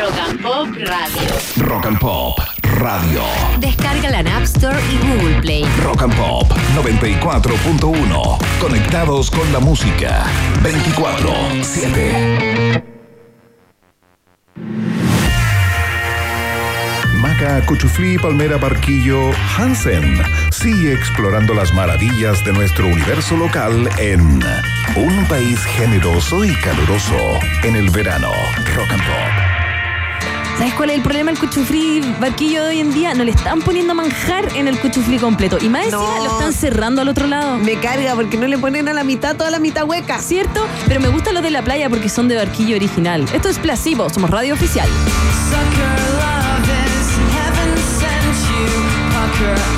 Rock and Pop Radio. Rock and Pop Radio. Descárgala en App Store y Google Play. Rock and Pop 94.1. Conectados con la música. 24-7. Maca, Cuchuflí, Palmera, Barquillo, Hansen. Sigue explorando las maravillas de nuestro universo local en un país generoso y caluroso en el verano. Rock and Pop. ¿Sabes cuál es el problema del cuchuflí barquillo de hoy en día? No le están poniendo manjar en el cuchuflí completo. Y más encima No. lo están cerrando al otro lado. Me carga porque no le ponen a la mitad toda la mitad hueca. ¿Cierto? Pero me gustan los de la playa porque son de barquillo original. Esto es Placebo, somos radio oficial. Yeah.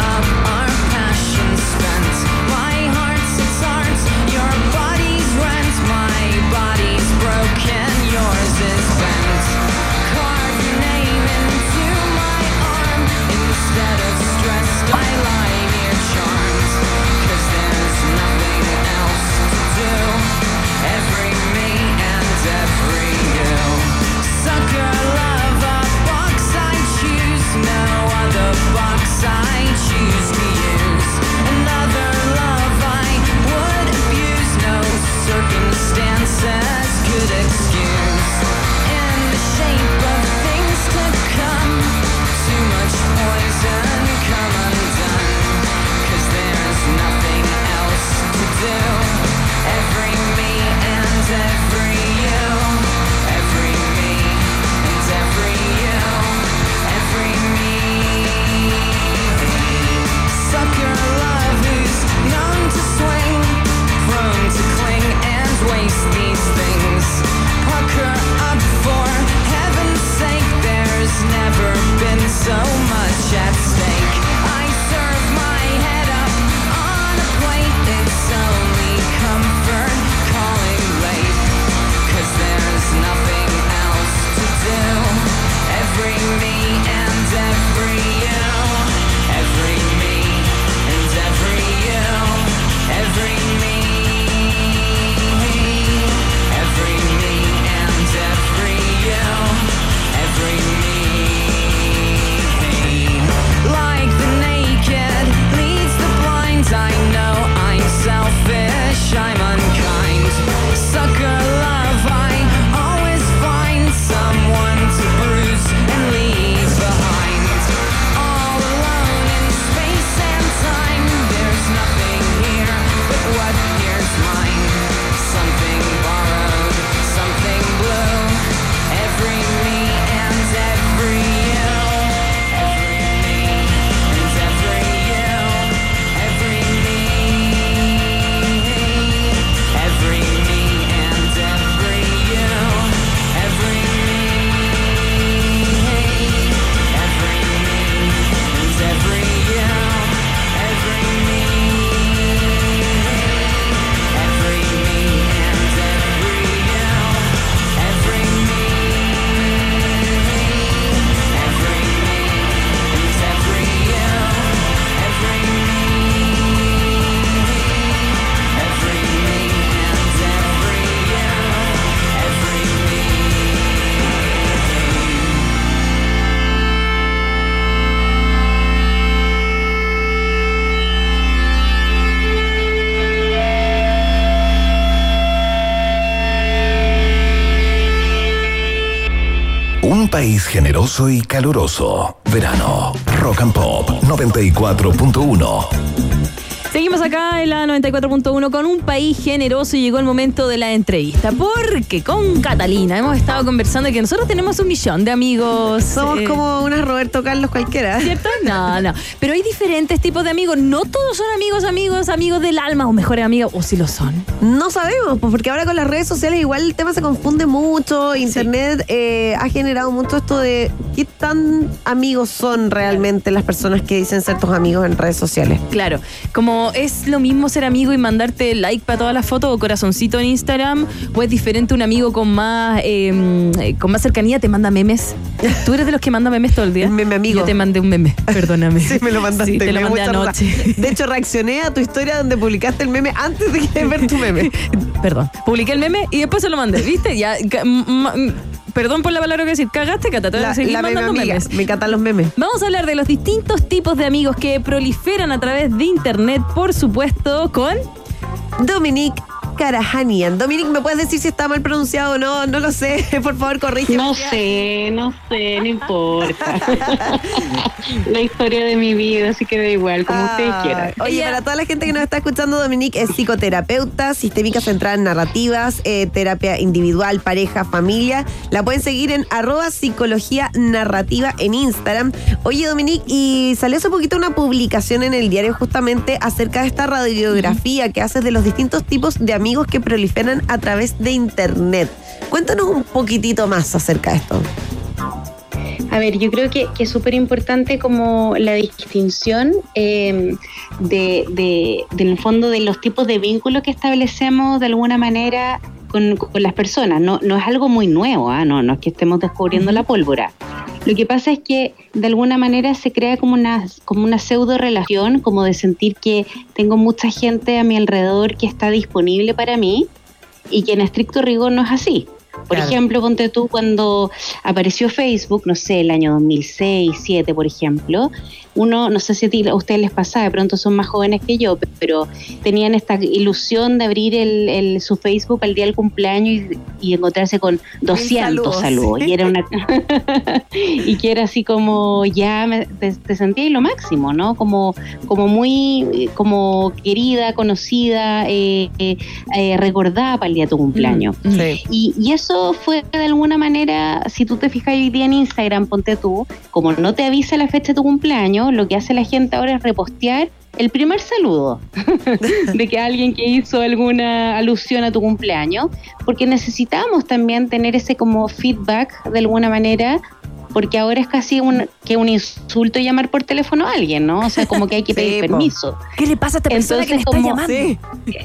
Generoso y caluroso. Verano. Rock and Pop 94.1. Seguimos acá en la 94.1 con un país generoso y llegó el momento de la entrevista. Porque con Catalina hemos estado conversando que nosotros tenemos un millón de amigos. Somos eh, como unas Roberto Carlos cualquiera. ¿Cierto? No, no. Pero hay diferentes tipos de amigos. No todos son amigos, amigos, amigos del alma o mejores amigos. O si lo son. No sabemos, pues, porque ahora con las redes sociales igual el tema se confunde mucho. Internet eh, ha generado mucho esto de qué tan amigos son realmente las personas que dicen ser tus amigos en redes sociales. Claro, como es lo mismo ser amigo y mandarte like para todas las fotos o corazoncito en Instagram, o es diferente un amigo con más eh, con más cercanía te manda memes. Tú eres de los que manda memes todo el día. Un meme amigo. Yo te mandé un meme, perdóname. Sí, me lo mandaste. Sí, te lo mandé anoche. De hecho, reaccioné a tu historia donde publicaste el meme antes de ver tu meme. Perdón. Publiqué el meme y después se lo mandé, ¿viste? Ya, perdón por la palabra que decir. Cagaste, Cata. Te voy a La, meme mandando memes. Me encantan los memes. Vamos a hablar de los distintos tipos de amigos que proliferan a través de internet, por supuesto, con Dominique Carajanian. Dominique, ¿me puedes decir si está mal pronunciado o no? No lo sé. Por favor, corrígeme. No sé, no sé, no importa. la historia de mi vida, así que da igual, como ustedes quieran. Oye, para toda la gente que nos está escuchando, Dominique es psicoterapeuta, sistémica centrada en narrativas, eh, terapia individual, pareja, familia. La pueden seguir en arroba psicología narrativa en Instagram. Oye, Dominique, y salió hace poquito una publicación en el diario justamente acerca de esta radiografía que haces de los distintos tipos de amigos que proliferan a través de Internet. Cuéntanos un poquitito más acerca de esto. A ver, yo creo que, es súper importante como la distinción de, de- del fondo de los tipos de vínculos que establecemos de alguna manera con, con las personas. No, no es algo muy nuevo, ¿ah? no, no es que estemos descubriendo la pólvora. Lo que pasa es que de alguna manera se crea como una, como una pseudo relación, como de sentir que tengo mucha gente a mi alrededor que está disponible para mí y que en estricto rigor no es así. Por Claro. ejemplo, ponte tú cuando apareció Facebook, no sé, el año 2006, 2007, por ejemplo, uno, no sé si a, ti- a ustedes les pasaba, de pronto son más jóvenes que yo, pero tenían esta ilusión de abrir el, el- su Facebook al día del cumpleaños y, y encontrarse con 200 saludos. Y era una y que era así como ya me- te, te sentías lo máximo, ¿no? Como, como muy como querida, conocida, eh, eh, eh, recordada para el día de tu cumpleaños. Sí. Y, y eso fue de alguna manera, si tú te fijas hoy día en Instagram, ponte tú, como no te avisa la fecha de tu cumpleaños, lo que hace la gente ahora es repostear el primer saludo de que alguien que hizo alguna alusión a tu cumpleaños, porque necesitamos también tener ese como feedback de alguna manera. Porque ahora es casi un, que un insulto llamar por teléfono a alguien, ¿no? O sea, como que hay que pedir permiso. ¿qué le pasa a esta persona que Entonces, está como- llamando? Sí.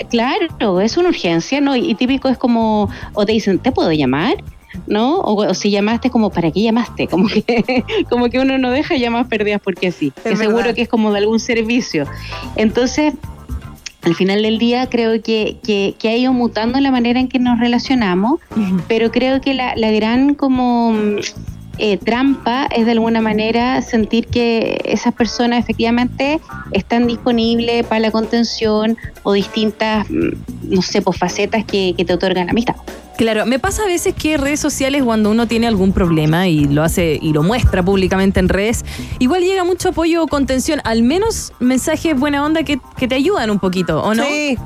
Claro, es una urgencia, ¿no? Y típico es como, o te dicen, ¿te puedo llamar? ¿No? O, o si llamaste, como, ¿para qué llamaste? Como que, como que uno no deja llamadas perdidas porque sí. Es que seguro que es como de algún servicio. Entonces, al final del día creo que, que, que ha ido mutando la manera en que nos relacionamos, pero creo que la, la gran como eh, trampa es de alguna manera sentir que esas personas efectivamente están disponibles para la contención o distintas, mm, no sé, pues facetas que, que te otorgan amistad. Claro, me pasa a veces que redes sociales cuando uno tiene algún problema y lo hace y lo muestra públicamente en redes, igual llega mucho apoyo o contención, al menos mensajes buena onda que, que te ayudan un poquito, ¿o no? Sí.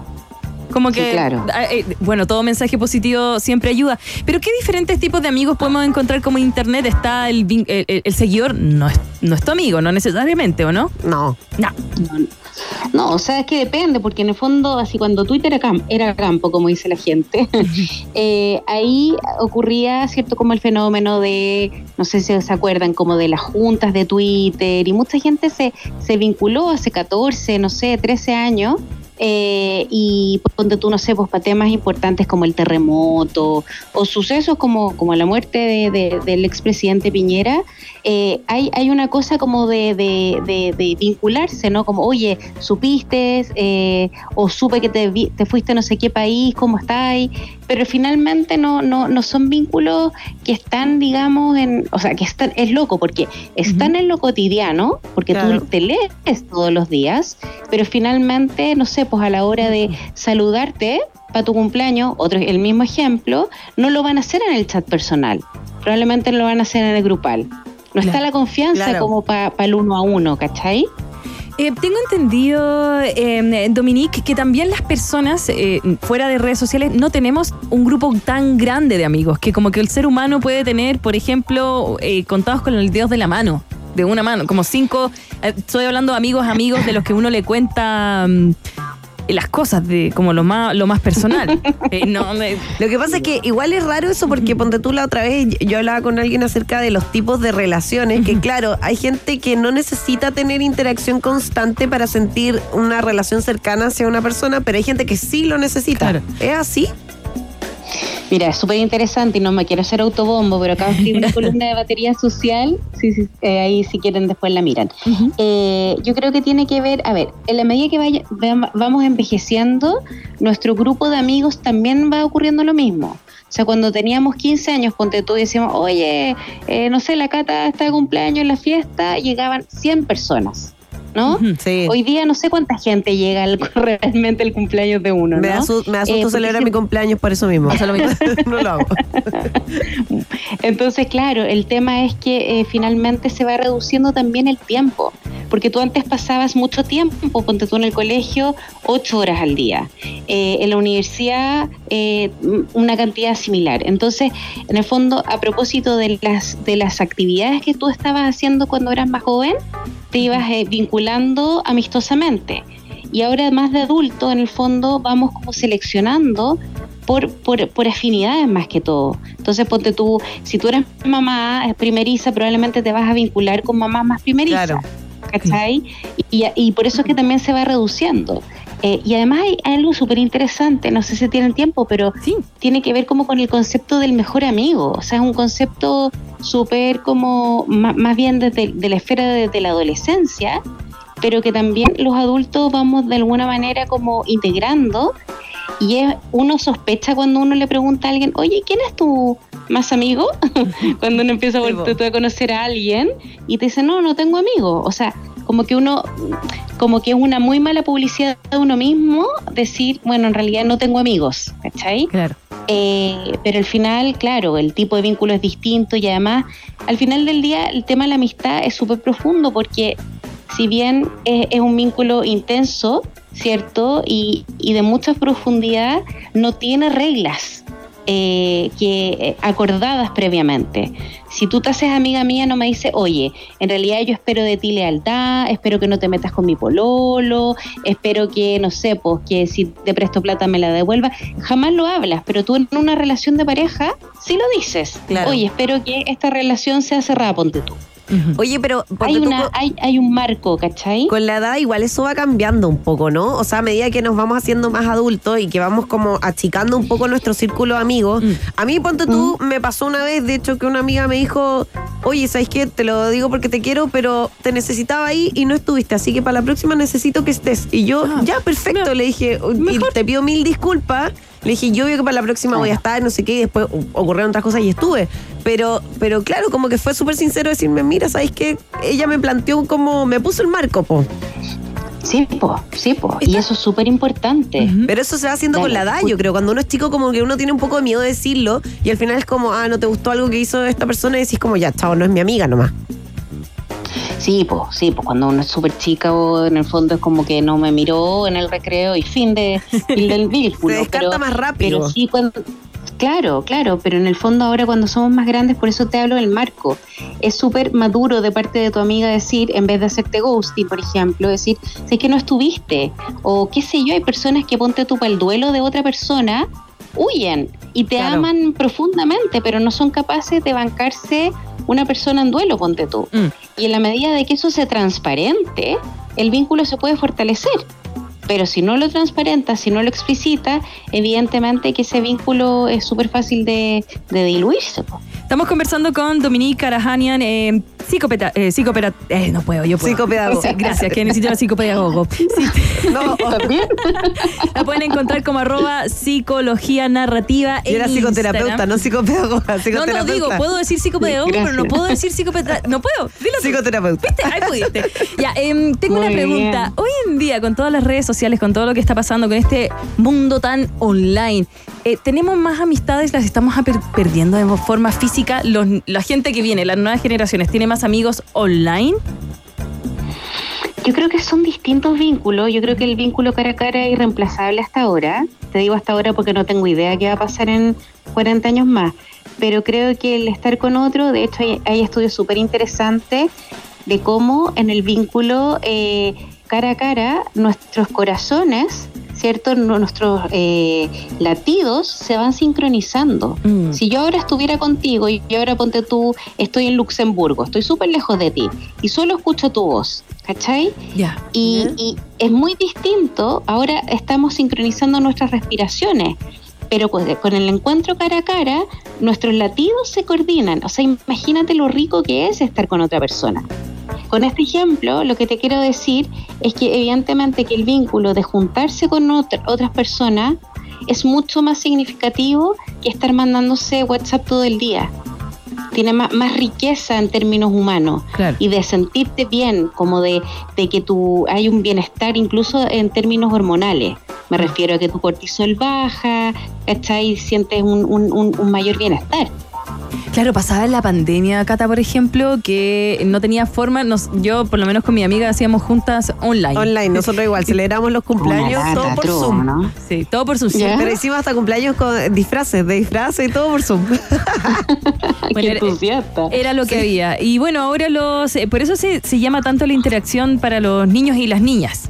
Como Sí, que, claro. ah, eh, bueno, todo mensaje positivo siempre ayuda. Pero ¿qué diferentes tipos de amigos podemos encontrar como en internet? Está el, vin- el, el- el seguidor, no es, no es tu amigo, no necesariamente, ¿o no? No. No. No, no, o sea, es que depende, porque en el fondo, así cuando Twitter era, cam- era campo, como dice la gente, eh, ahí ocurría, ¿cierto? Como el fenómeno de, no sé si se acuerdan, como de las juntas de Twitter, y mucha gente se, se vinculó hace 14, no sé, 13 años. Eh, y ponte tú, no sé, pues para temas importantes como el terremoto o sucesos como, como la muerte de- de- del expresidente Piñera, eh, hay, hay una cosa como de, de- vincularse, ¿no? Como, oye, supiste eh, o supe que te, vi- te fuiste a no sé qué país, ¿cómo estáis? Pero finalmente no, no, no son vínculos que están, digamos, en... O sea, que están, es loco porque están en lo cotidiano, porque Claro. tú te lees todos los días, pero finalmente, no sé, pues a la hora de saludarte para tu cumpleaños, otro el mismo ejemplo, no lo van a hacer en el chat personal. probablemente lo van a hacer en el grupal. No está la confianza Claro. como para el uno a uno, ¿cachai? Eh, tengo entendido, eh, Dominique, que también las personas eh, fuera de redes sociales no tenemos un grupo tan grande de amigos, que como que el ser humano puede tener, por ejemplo, eh, contados con los dedos de la mano, de una mano, como cinco, estoy hablando de amigos, amigos de los que uno le cuenta mm, las cosas de como lo más, lo más personal. Eh, no, me- Lo que pasa es que igual es raro eso porque ponte tú la otra vez, yo hablaba con alguien acerca de los tipos de relaciones, que claro, hay gente que no necesita tener interacción constante para sentir una relación cercana hacia una persona, pero hay gente que sí lo necesita. Claro. ¿Es así? Mira, es súper interesante y no me quiero hacer autobombo, pero acabo de escribir una columna de batería social. Sí, sí, eh, ahí si quieren después la miran. Eh, yo creo que tiene que ver, a ver, en la medida que vaya, vamos envejeciendo, nuestro grupo de amigos también va ocurriendo lo mismo. O sea, cuando teníamos 15 años, ponte tú y decíamos, oye, eh, no sé, la Cata está de cumpleaños en la fiesta, llegaban 100 personas, ¿no? Sí. Hoy día no sé cuánta gente llega al- realmente el cumpleaños de uno, me ¿no? me da Eh, susto porque celebrar si- mi cumpleaños por eso mismo. Pasa lo mismo. no lo hago. Entonces, claro, el tema es que eh, finalmente se va reduciendo también el tiempo, porque tú antes pasabas mucho tiempo, ponte tú en el colegio, ocho horas al día, Eh, en la universidad eh, una cantidad similar. Entonces, en el fondo, a propósito de las, de las actividades que tú estabas haciendo cuando eras más joven, te ibas eh, vinculando amistosamente. Y ahora más de adulto, en el fondo, vamos como seleccionando por, por, por afinidades más que todo. Entonces, ponte tú, si tú eres mamá eh, primeriza, probablemente te vas a vincular con mamás más primerizas. Claro. ¿Cachai? Y, y por eso es que también se va reduciendo. Eh, y además hay, algo súper interesante, no sé si tienen tiempo, pero Sí. tiene que ver como con el concepto del mejor amigo. O sea, es un concepto súper como, más, bien desde de la esfera de, de la adolescencia, pero que también los adultos vamos de alguna manera como integrando y es, uno sospecha cuando uno le pregunta a alguien, oye, ¿quién es tu más amigo? cuando uno empieza a, volver a conocer a alguien y te dice, no, no tengo amigos. O sea, como que uno, como que es una muy mala publicidad de uno mismo decir, bueno, en realidad no tengo amigos, ¿cachai? Claro. Eh, pero al final, claro, el tipo de vínculo es distinto y además, al final del día, el tema de la amistad es súper profundo porque si bien es, es un vínculo intenso, ¿cierto? Y, y de mucha profundidad, no tiene reglas eh, que eh, acordadas previamente. Si tú te haces amiga mía, no me dices, oye, en realidad yo espero de ti lealtad, espero que no te metas con mi pololo, espero que, no sé, pues que si te presto plata me la devuelva. Jamás lo hablas, pero tú en una relación de pareja sí lo dices. Claro. Oye, espero que esta relación sea cerrada, ponte tú. Oye, pero Hay, una, hay, hay un marco, ¿cachai? Con la edad igual eso va cambiando un poco, ¿no? O sea, a medida que nos vamos haciendo más adultos y que vamos como achicando un poco nuestro círculo de amigos. A mí, ponte tú, me pasó una vez, de hecho, que una amiga me dijo, oye, ¿sabes qué? Te lo digo porque te quiero, pero te necesitaba ahí y no estuviste, así que para la próxima necesito que estés. Y yo, Ah, ya, perfecto, le dije, y te pido mil disculpas. Le dije, yo veo que para la próxima voy a estar, no sé qué, y después ocurrieron otras cosas y estuve. Pero, pero claro, como que fue súper sincero decirme, mira, ¿sabes qué? Ella me planteó como, me puso el marco, po. Sí, po, sí, po. Y eso es súper importante. Pero eso se va haciendo con la edad, yo creo. Cuando uno es chico, como que uno tiene un poco de miedo de decirlo y al final es como, ah, no te gustó algo que hizo esta persona y decís como, ya, chao, no es mi amiga nomás. Sí, pues, sí, pues cuando uno es súper chica o en el fondo es como que no me miró en el recreo y fin de fin del vínculo. Se descarta pero- más rápido. Pero sí, cuando, claro, claro, pero en el fondo ahora cuando somos más grandes, por eso te hablo del marco. Es súper maduro de parte de tu amiga decir, en vez de hacerte ghosting, por ejemplo, decir, sé que no estuviste. O qué sé yo, hay personas que ponte tú para el duelo de otra persona, huyen y te Claro. aman profundamente, pero no son capaces de bancarse una persona en duelo, ponte tú. Mm. Y en la medida de que eso sea transparente, el vínculo se puede fortalecer. Pero si no lo transparenta, si no lo explicita, evidentemente que ese vínculo es súper fácil de, de diluirse. Estamos conversando con Dominique Carajanian, eh, psicopeta, eh, psicopera, eh, no puedo, yo puedo. Psicopedagogo. Sí, gracias, que necesito la psicopedagogo. Sí, No, ¿También? la pueden encontrar como arroba psicología narrativa yo en era psicoterapeuta, Instagram. no psicopedagoga. No, Psicoterapeuta. no, digo, puedo decir psicopedagogo, pero no Gracias. puedo decir psicopeta. No puedo, dilo tú. Psicoterapeuta. ¿Viste? Ahí pudiste. Ya, em, tengo Muy una pregunta. bien. Hoy en día, con todas las redes sociales, con todo lo que está pasando, con este mundo tan online, eh, tenemos más amistades, las estamos per- perdiendo de forma física. Los- la gente que viene, las nuevas generaciones, ¿tiene amigos online? Yo creo que son distintos vínculos. Yo creo que el vínculo cara a cara es irreemplazable hasta ahora. Te digo hasta ahora porque no tengo idea qué va a pasar en 40 años más. Pero creo que el estar con otro, de hecho hay, hay estudios súper interesantes de cómo en el vínculo eh, cara a cara nuestros corazones, ¿cierto? Nu- Nuestros eh, latidos se van sincronizando. Mm. Si yo ahora estuviera contigo y yo ahora ponte tú, estoy en Luxemburgo, estoy súper lejos de ti y solo escucho tu voz, ¿cachai? Ya. Y, y es muy distinto, ahora estamos sincronizando nuestras respiraciones, pero con, con el encuentro cara a cara, nuestros latidos se coordinan. O sea, imagínate lo rico que es estar con otra persona. Con este ejemplo, lo que te quiero decir es que evidentemente que el vínculo de juntarse con otra- otras personas es mucho más significativo que estar mandándose WhatsApp todo el día. Tiene más, más riqueza en términos humanos Claro. y de sentirte bien, como de, de que tú hay un bienestar incluso en términos hormonales. Me refiero a que tu cortisol baja, ¿cachai? Sientes un, un- un- un mayor bienestar. Claro, pasaba en la pandemia, Cata, por ejemplo, que no tenía forma. Nos, yo, por lo menos con mi amiga, hacíamos juntas online. Online, nosotros igual, celebramos los cumpleaños todo por Zoom. ¿no? Sí, todo por su Ya. Pero hicimos hasta cumpleaños con disfraces, de disfraces y todo por Zoom. Bueno, Qué era- entusiasta. Era lo que había. Y bueno, ahora los. eh, Por eso se, se llama tanto la interacción para los niños y las niñas.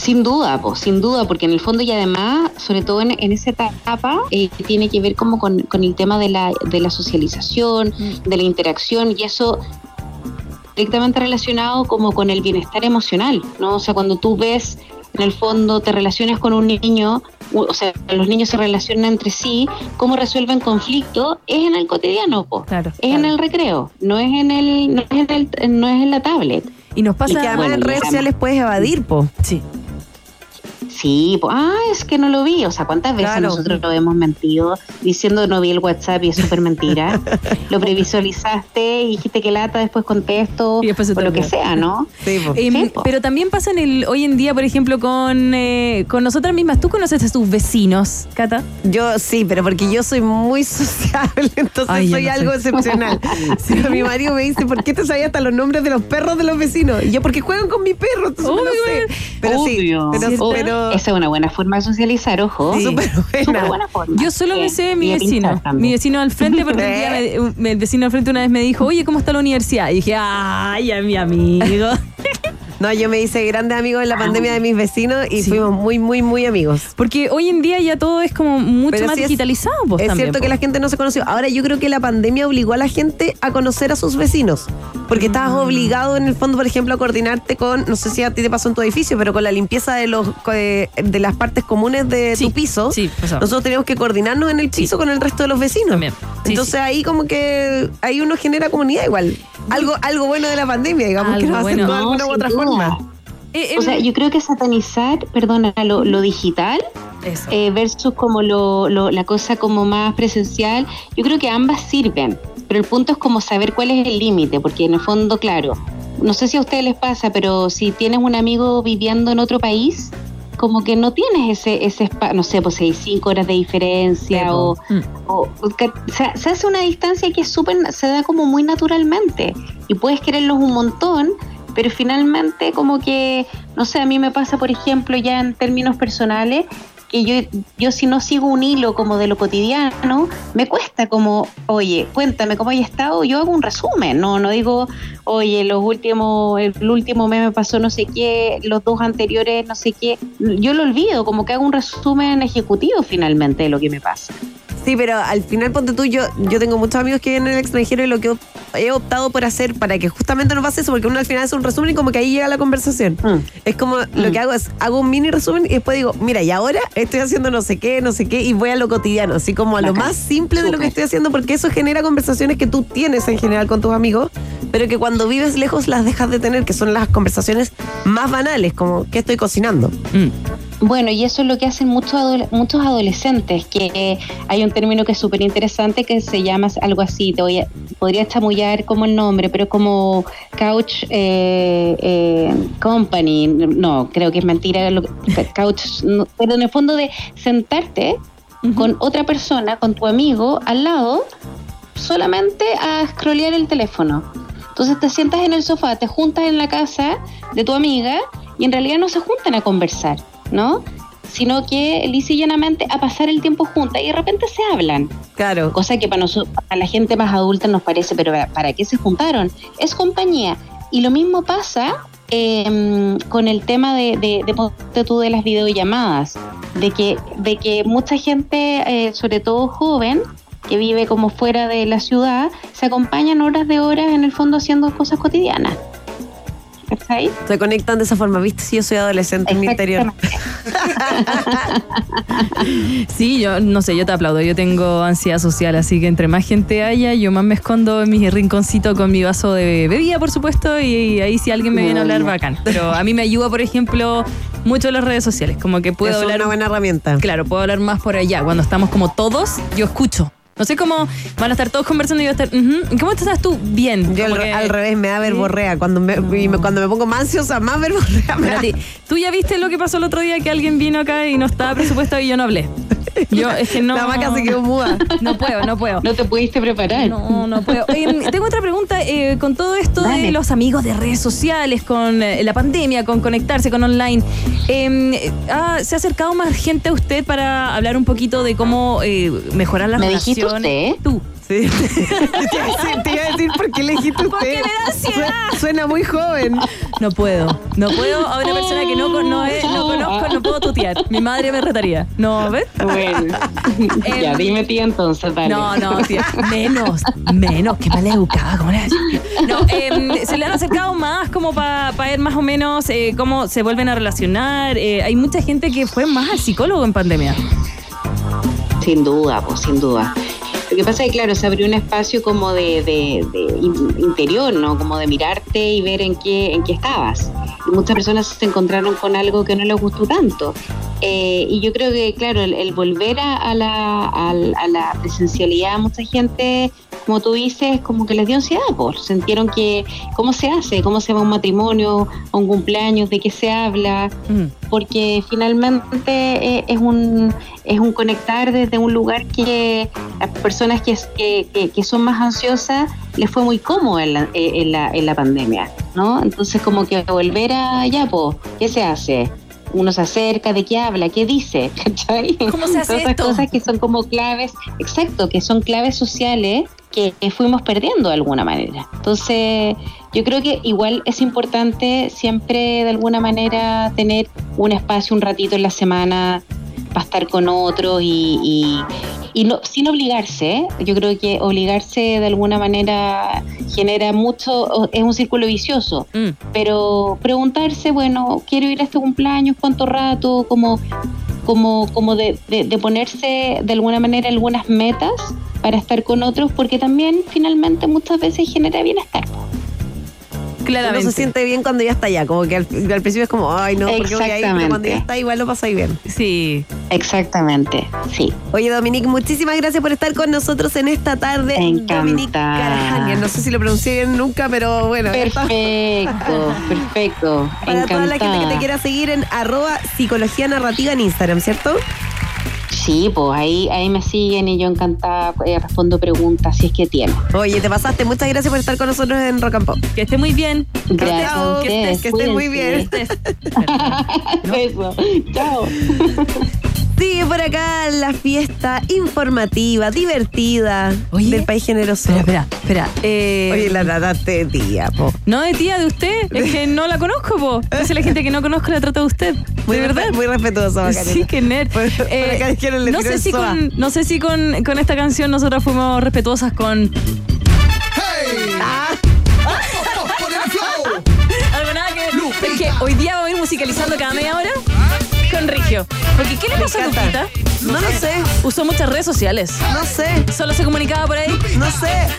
Sin duda, pues, sin duda, porque en el fondo y además, sobre todo en, en esa etapa, eh, tiene que ver como con, con el tema de la, de la socialización, de la interacción y eso directamente relacionado como con el bienestar emocional, ¿no? O sea, cuando tú ves, en el fondo, te relacionas con un niño, o sea, los niños se relacionan entre sí, cómo resuelven conflictos, es en el cotidiano, po. Claro, es en el recreo, no es en el, no es en el, no es en la tablet. Y nos Y pasa. que además Bueno, en redes sociales puedes evadir, po. Sí. Sí, pues, ah, es que no lo vi. O sea, ¿cuántas veces Claro. nosotros lo hemos mentido diciendo no vi el WhatsApp y es súper mentira? lo previsualizaste y dijiste que lata, después contesto, Y después o lo que sea, ¿no? Sí, po. pero también pasa en el hoy en día, por ejemplo, con, eh, con nosotras mismas. ¿Tú conoces a tus vecinos, Cata? Yo sí, pero porque yo soy muy sociable, entonces Ay, soy no algo sé. excepcional. Sí, mi marido me dice, ¿por qué te sabías hasta los nombres de los perros de los vecinos? Y yo, porque juegan con mi perro, entonces Obvio, sé. Pero sí, Obvio. pero, Esa es una buena forma de socializar, ojo. Sí. Súper buena. Súper buena forma. Yo solo me sé de mi vecino. Mi vecino al frente, porque un día me- el vecino al frente una vez me dijo, oye, ¿cómo está la universidad? Y dije, ay, a mi amigo. No, yo me hice grande amigo en la pandemia de mis vecinos y Sí. fuimos muy, muy, muy amigos. Porque hoy en día ya todo es como mucho Pero más sí es- digitalizado. pues, es también, cierto que pues. la gente no se conoció. Ahora yo creo que la pandemia obligó a la gente a conocer a sus vecinos. Porque estabas obligado en el fondo, por ejemplo, a coordinarte con, no sé si a ti te pasó en tu edificio, pero con la limpieza de los eh, de las partes comunes de Sí, tu piso. sí. Nosotros teníamos que coordinarnos en el piso con el resto de los vecinos. También. Entonces ahí como que ahí uno genera comunidad igual. Algo, algo bueno de la pandemia, digamos, que nos bueno. hacen de alguna u otra duda. Forma. Eh, O sea, yo creo que satanizar, perdona, lo, lo digital eh, versus como lo, lo- la cosa como más presencial, yo creo que ambas sirven, pero el punto es como saber cuál es el límite, porque en el fondo, claro, no sé si a ustedes les pasa, pero si tienes un amigo viviendo en otro país, como que no tienes ese, ese espacio, no sé, pues hay cinco horas de diferencia o. Mm. o- o que- se, se hace una distancia que es súper, se da como muy naturalmente y puedes quererlos un montón, pero finalmente como que, no sé, a mí me pasa, por ejemplo, ya en términos personales, que yo, yo si no sigo un hilo como de lo cotidiano, me cuesta como, oye, cuéntame cómo hay estado, yo hago un resumen, no, no digo, oye, los últimos, el último mes me pasó no sé qué, los dos anteriores no sé qué, yo lo olvido, como que hago un resumen ejecutivo finalmente de lo que me pasa. Sí, pero al final, ponte tú, yo, yo tengo muchos amigos que viven en el extranjero y lo que he optado por hacer para que justamente no pase eso, porque uno al final hace un resumen y como que ahí llega la conversación. Mm. Es como lo que hago es, hago un mini resumen y después digo, mira, y ahora estoy haciendo no sé qué, no sé qué, y voy a lo cotidiano, así como a lo más simple de lo que estoy haciendo, porque eso genera conversaciones que tú tienes en general con tus amigos, pero que cuando vives lejos las dejas de tener, que son las conversaciones más banales, como, ¿qué estoy cocinando? Mm. Bueno, y eso es lo que hacen muchos, adole- muchos adolescentes, que eh, hay un término que es súper interesante que se llama algo así, te voy a- podría chamullar como el nombre, pero como couch eh, eh, company, no, creo que es mentira, lo que- couch, no, pero en el fondo de sentarte con otra persona, con tu amigo al lado, solamente a scrollear el teléfono. Entonces te sientas en el sofá, te juntas en la casa de tu amiga y en realidad no se juntan a conversar, ¿no? Sino que lisa y llanamente a pasar el tiempo juntas y de repente se hablan. Claro. Cosa que para nosotros, a la gente más adulta nos parece, pero ¿para qué se juntaron? Es compañía. Y lo mismo pasa eh, con el tema de, de, de, de las videollamadas, de que, de que mucha gente, eh, sobre todo joven, que vive como fuera de la ciudad, se acompañan horas de horas en el fondo haciendo cosas cotidianas. ¿Cachai? Se conectan de esa forma, ¿viste? Si yo soy adolescente en mi interior. Sí, yo no sé, yo te aplaudo. Yo tengo ansiedad social, así que entre más gente haya, yo más me escondo en mi rinconcito con mi vaso de bebida, por supuesto, y, ahí si alguien me viene a hablar, bacán. Pero a mí me ayuda, por ejemplo, mucho las redes sociales. Como que puedo es hablar. una buena herramienta. Claro, puedo hablar más por allá. Cuando estamos como todos, yo escucho. No sé cómo van a estar todos conversando y yo voy a estar. "Ujú, ¿Cómo estás tú? Bien. Yo al, Como que- al revés me da verborrea. Cuando me, y me- cuando me pongo más ansiosa, más verborrea me da. ti, ¿Tú ya viste lo que pasó el otro día que alguien vino acá y no estaba presupuestado y yo no hablé? Yo es que no. La vaca se quedó muda. No puedo, no puedo. No te pudiste preparar. No, no puedo. Oye, tengo otra pregunta. eh, con todo esto de los amigos de redes sociales, con eh, la pandemia, con conectarse con online, eh, ah, ¿se ha acercado más gente a usted para hablar un poquito de cómo eh, mejorar las Me relaciones? Usted. Tú. Sí. te, iba a decir, por qué elegiste usted. Porque me da ansiedad. Suena, suena muy joven. No puedo. No puedo a una persona que no, no, es- no conozco, no puedo tutear. Mi madre me retaría. No, ¿ves? Bueno, ya Em, dime tía entonces, dale. No, no, tía, menos, menos, qué mal educada, ¿cómo le vas a decir? No, em, se le han acercado más como para ver más o menos eh, cómo se vuelven a relacionar. Eh, hay mucha gente que fue más al psicólogo en pandemia. Sin duda, pues sin duda. Lo que pasa es que, claro, se abrió un espacio como de, de- de in- interior, ¿no? Como de mirarte y ver en qué, en qué estabas. Y muchas personas se encontraron con algo que no les gustó tanto. Eh, y yo creo que, claro, el, el volver a, a la, al- a la presencialidad, mucha gente, como tú dices, como que les dio ansiedad, pues. Sintieron que, ¿cómo se hace? ¿Cómo se va un matrimonio, un cumpleaños? ¿De qué se habla? porque finalmente eh, es un es un conectar desde un lugar que las personas que, que, son más ansiosas les fue muy cómodo en la, eh, en la, en la pandemia, ¿no? Entonces como que volver a ya, po, ¿qué se hace? Uno se acerca, ¿de qué habla? ¿Qué dice? ¿Cachai? ¿Cómo se hace Todas esas cosas que son como claves, exacto, que son claves sociales que fuimos perdiendo de alguna manera. Entonces, yo creo que igual es importante siempre de alguna manera tener un espacio, un ratito en la semana para estar con otros y, y, y no, sin obligarse. ¿eh? Yo creo que obligarse de alguna manera genera mucho, es un círculo vicioso. Mm. Pero preguntarse, bueno, quiero ir a este cumpleaños, cuánto rato, como, como, como de, de- de ponerse de alguna manera algunas metas para estar con otros, porque también finalmente muchas veces genera bienestar. Uno Claramente. se siente bien cuando ya está allá. Como que al, al principio es como, ay, no, porque voy a ir, pero cuando ya está, igual lo pasáis bien. Sí. Exactamente, sí. Oye, Dominique, muchísimas gracias por estar con nosotros en esta tarde. Encantada. Dominique Carajanger. No sé si lo pronuncié bien nunca, pero bueno. Perfecto, perfecto. Para toda la gente que te quiera seguir en arroba psicología narrativa en Instagram, ¿cierto? Sí, pues ahí, ahí me siguen y yo encantada eh, respondo preguntas si es que tienen. Oye, te pasaste. Muchas gracias por estar con nosotros en Rock and Pop. Que esté muy bien. Gracias Chao, a que estés- que estés muy bien. Eso. Chao. Sigue por acá la fiesta informativa, divertida Oye. del país generoso. Espera, espera, espera. Eh, Oye, la trataste de tía, po. No de tía de usted, es que no la conozco, po. Entonces la gente que no conozco la trata de usted. Muy, de verdad. muy respetuosa, Macarena. Sí, que nerd. Por- por Eh, acá dijeron, le no, sé si con, no sé si con, con esta canción nosotros fuimos respetuosas con. Algo nada que ver. Es que hoy día vamos a ir musicalizando cada media hora con Rigio. Porque ¿qué le pasó a. Lupita? No lo sé, Usó muchas redes sociales. no sé, Solo se comunicaba por ahí. no sé.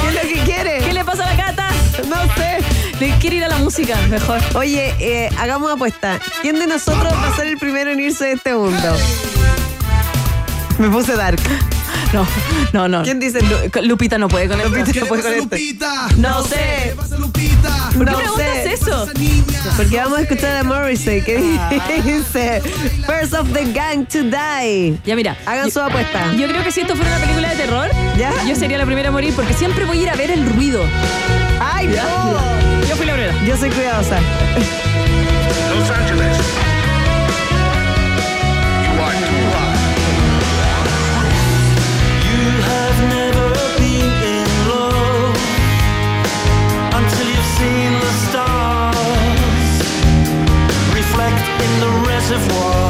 ¿Qué es lo que quiere? ¿Qué le pasa a la gata? No sé. Le quiere ir a la música, mejor. Oye, eh, hagamos apuesta. ¿Quién de nosotros va a ser el primero en irse de este mundo? Me puse dark. No, no, no. ¿Quién dice? Lu- Lupita no puede con esto. Lupita ¿Qué no le puede con este. Lupita? No sé. ¿Qué pasa a Lupita? ¿Por qué No preguntas eso? Porque vamos a escuchar a Morrissey que Ah. dice First of the gang to die. Ya mira. Hagan yo- su apuesta. Yo creo que si esto fuera una película de terror, ¿Ya? yo sería la primera a morir porque siempre voy a ir a ver el ruido. ¡Ay, no! Yo fui la primera. Yo soy cuidadosa. Seen the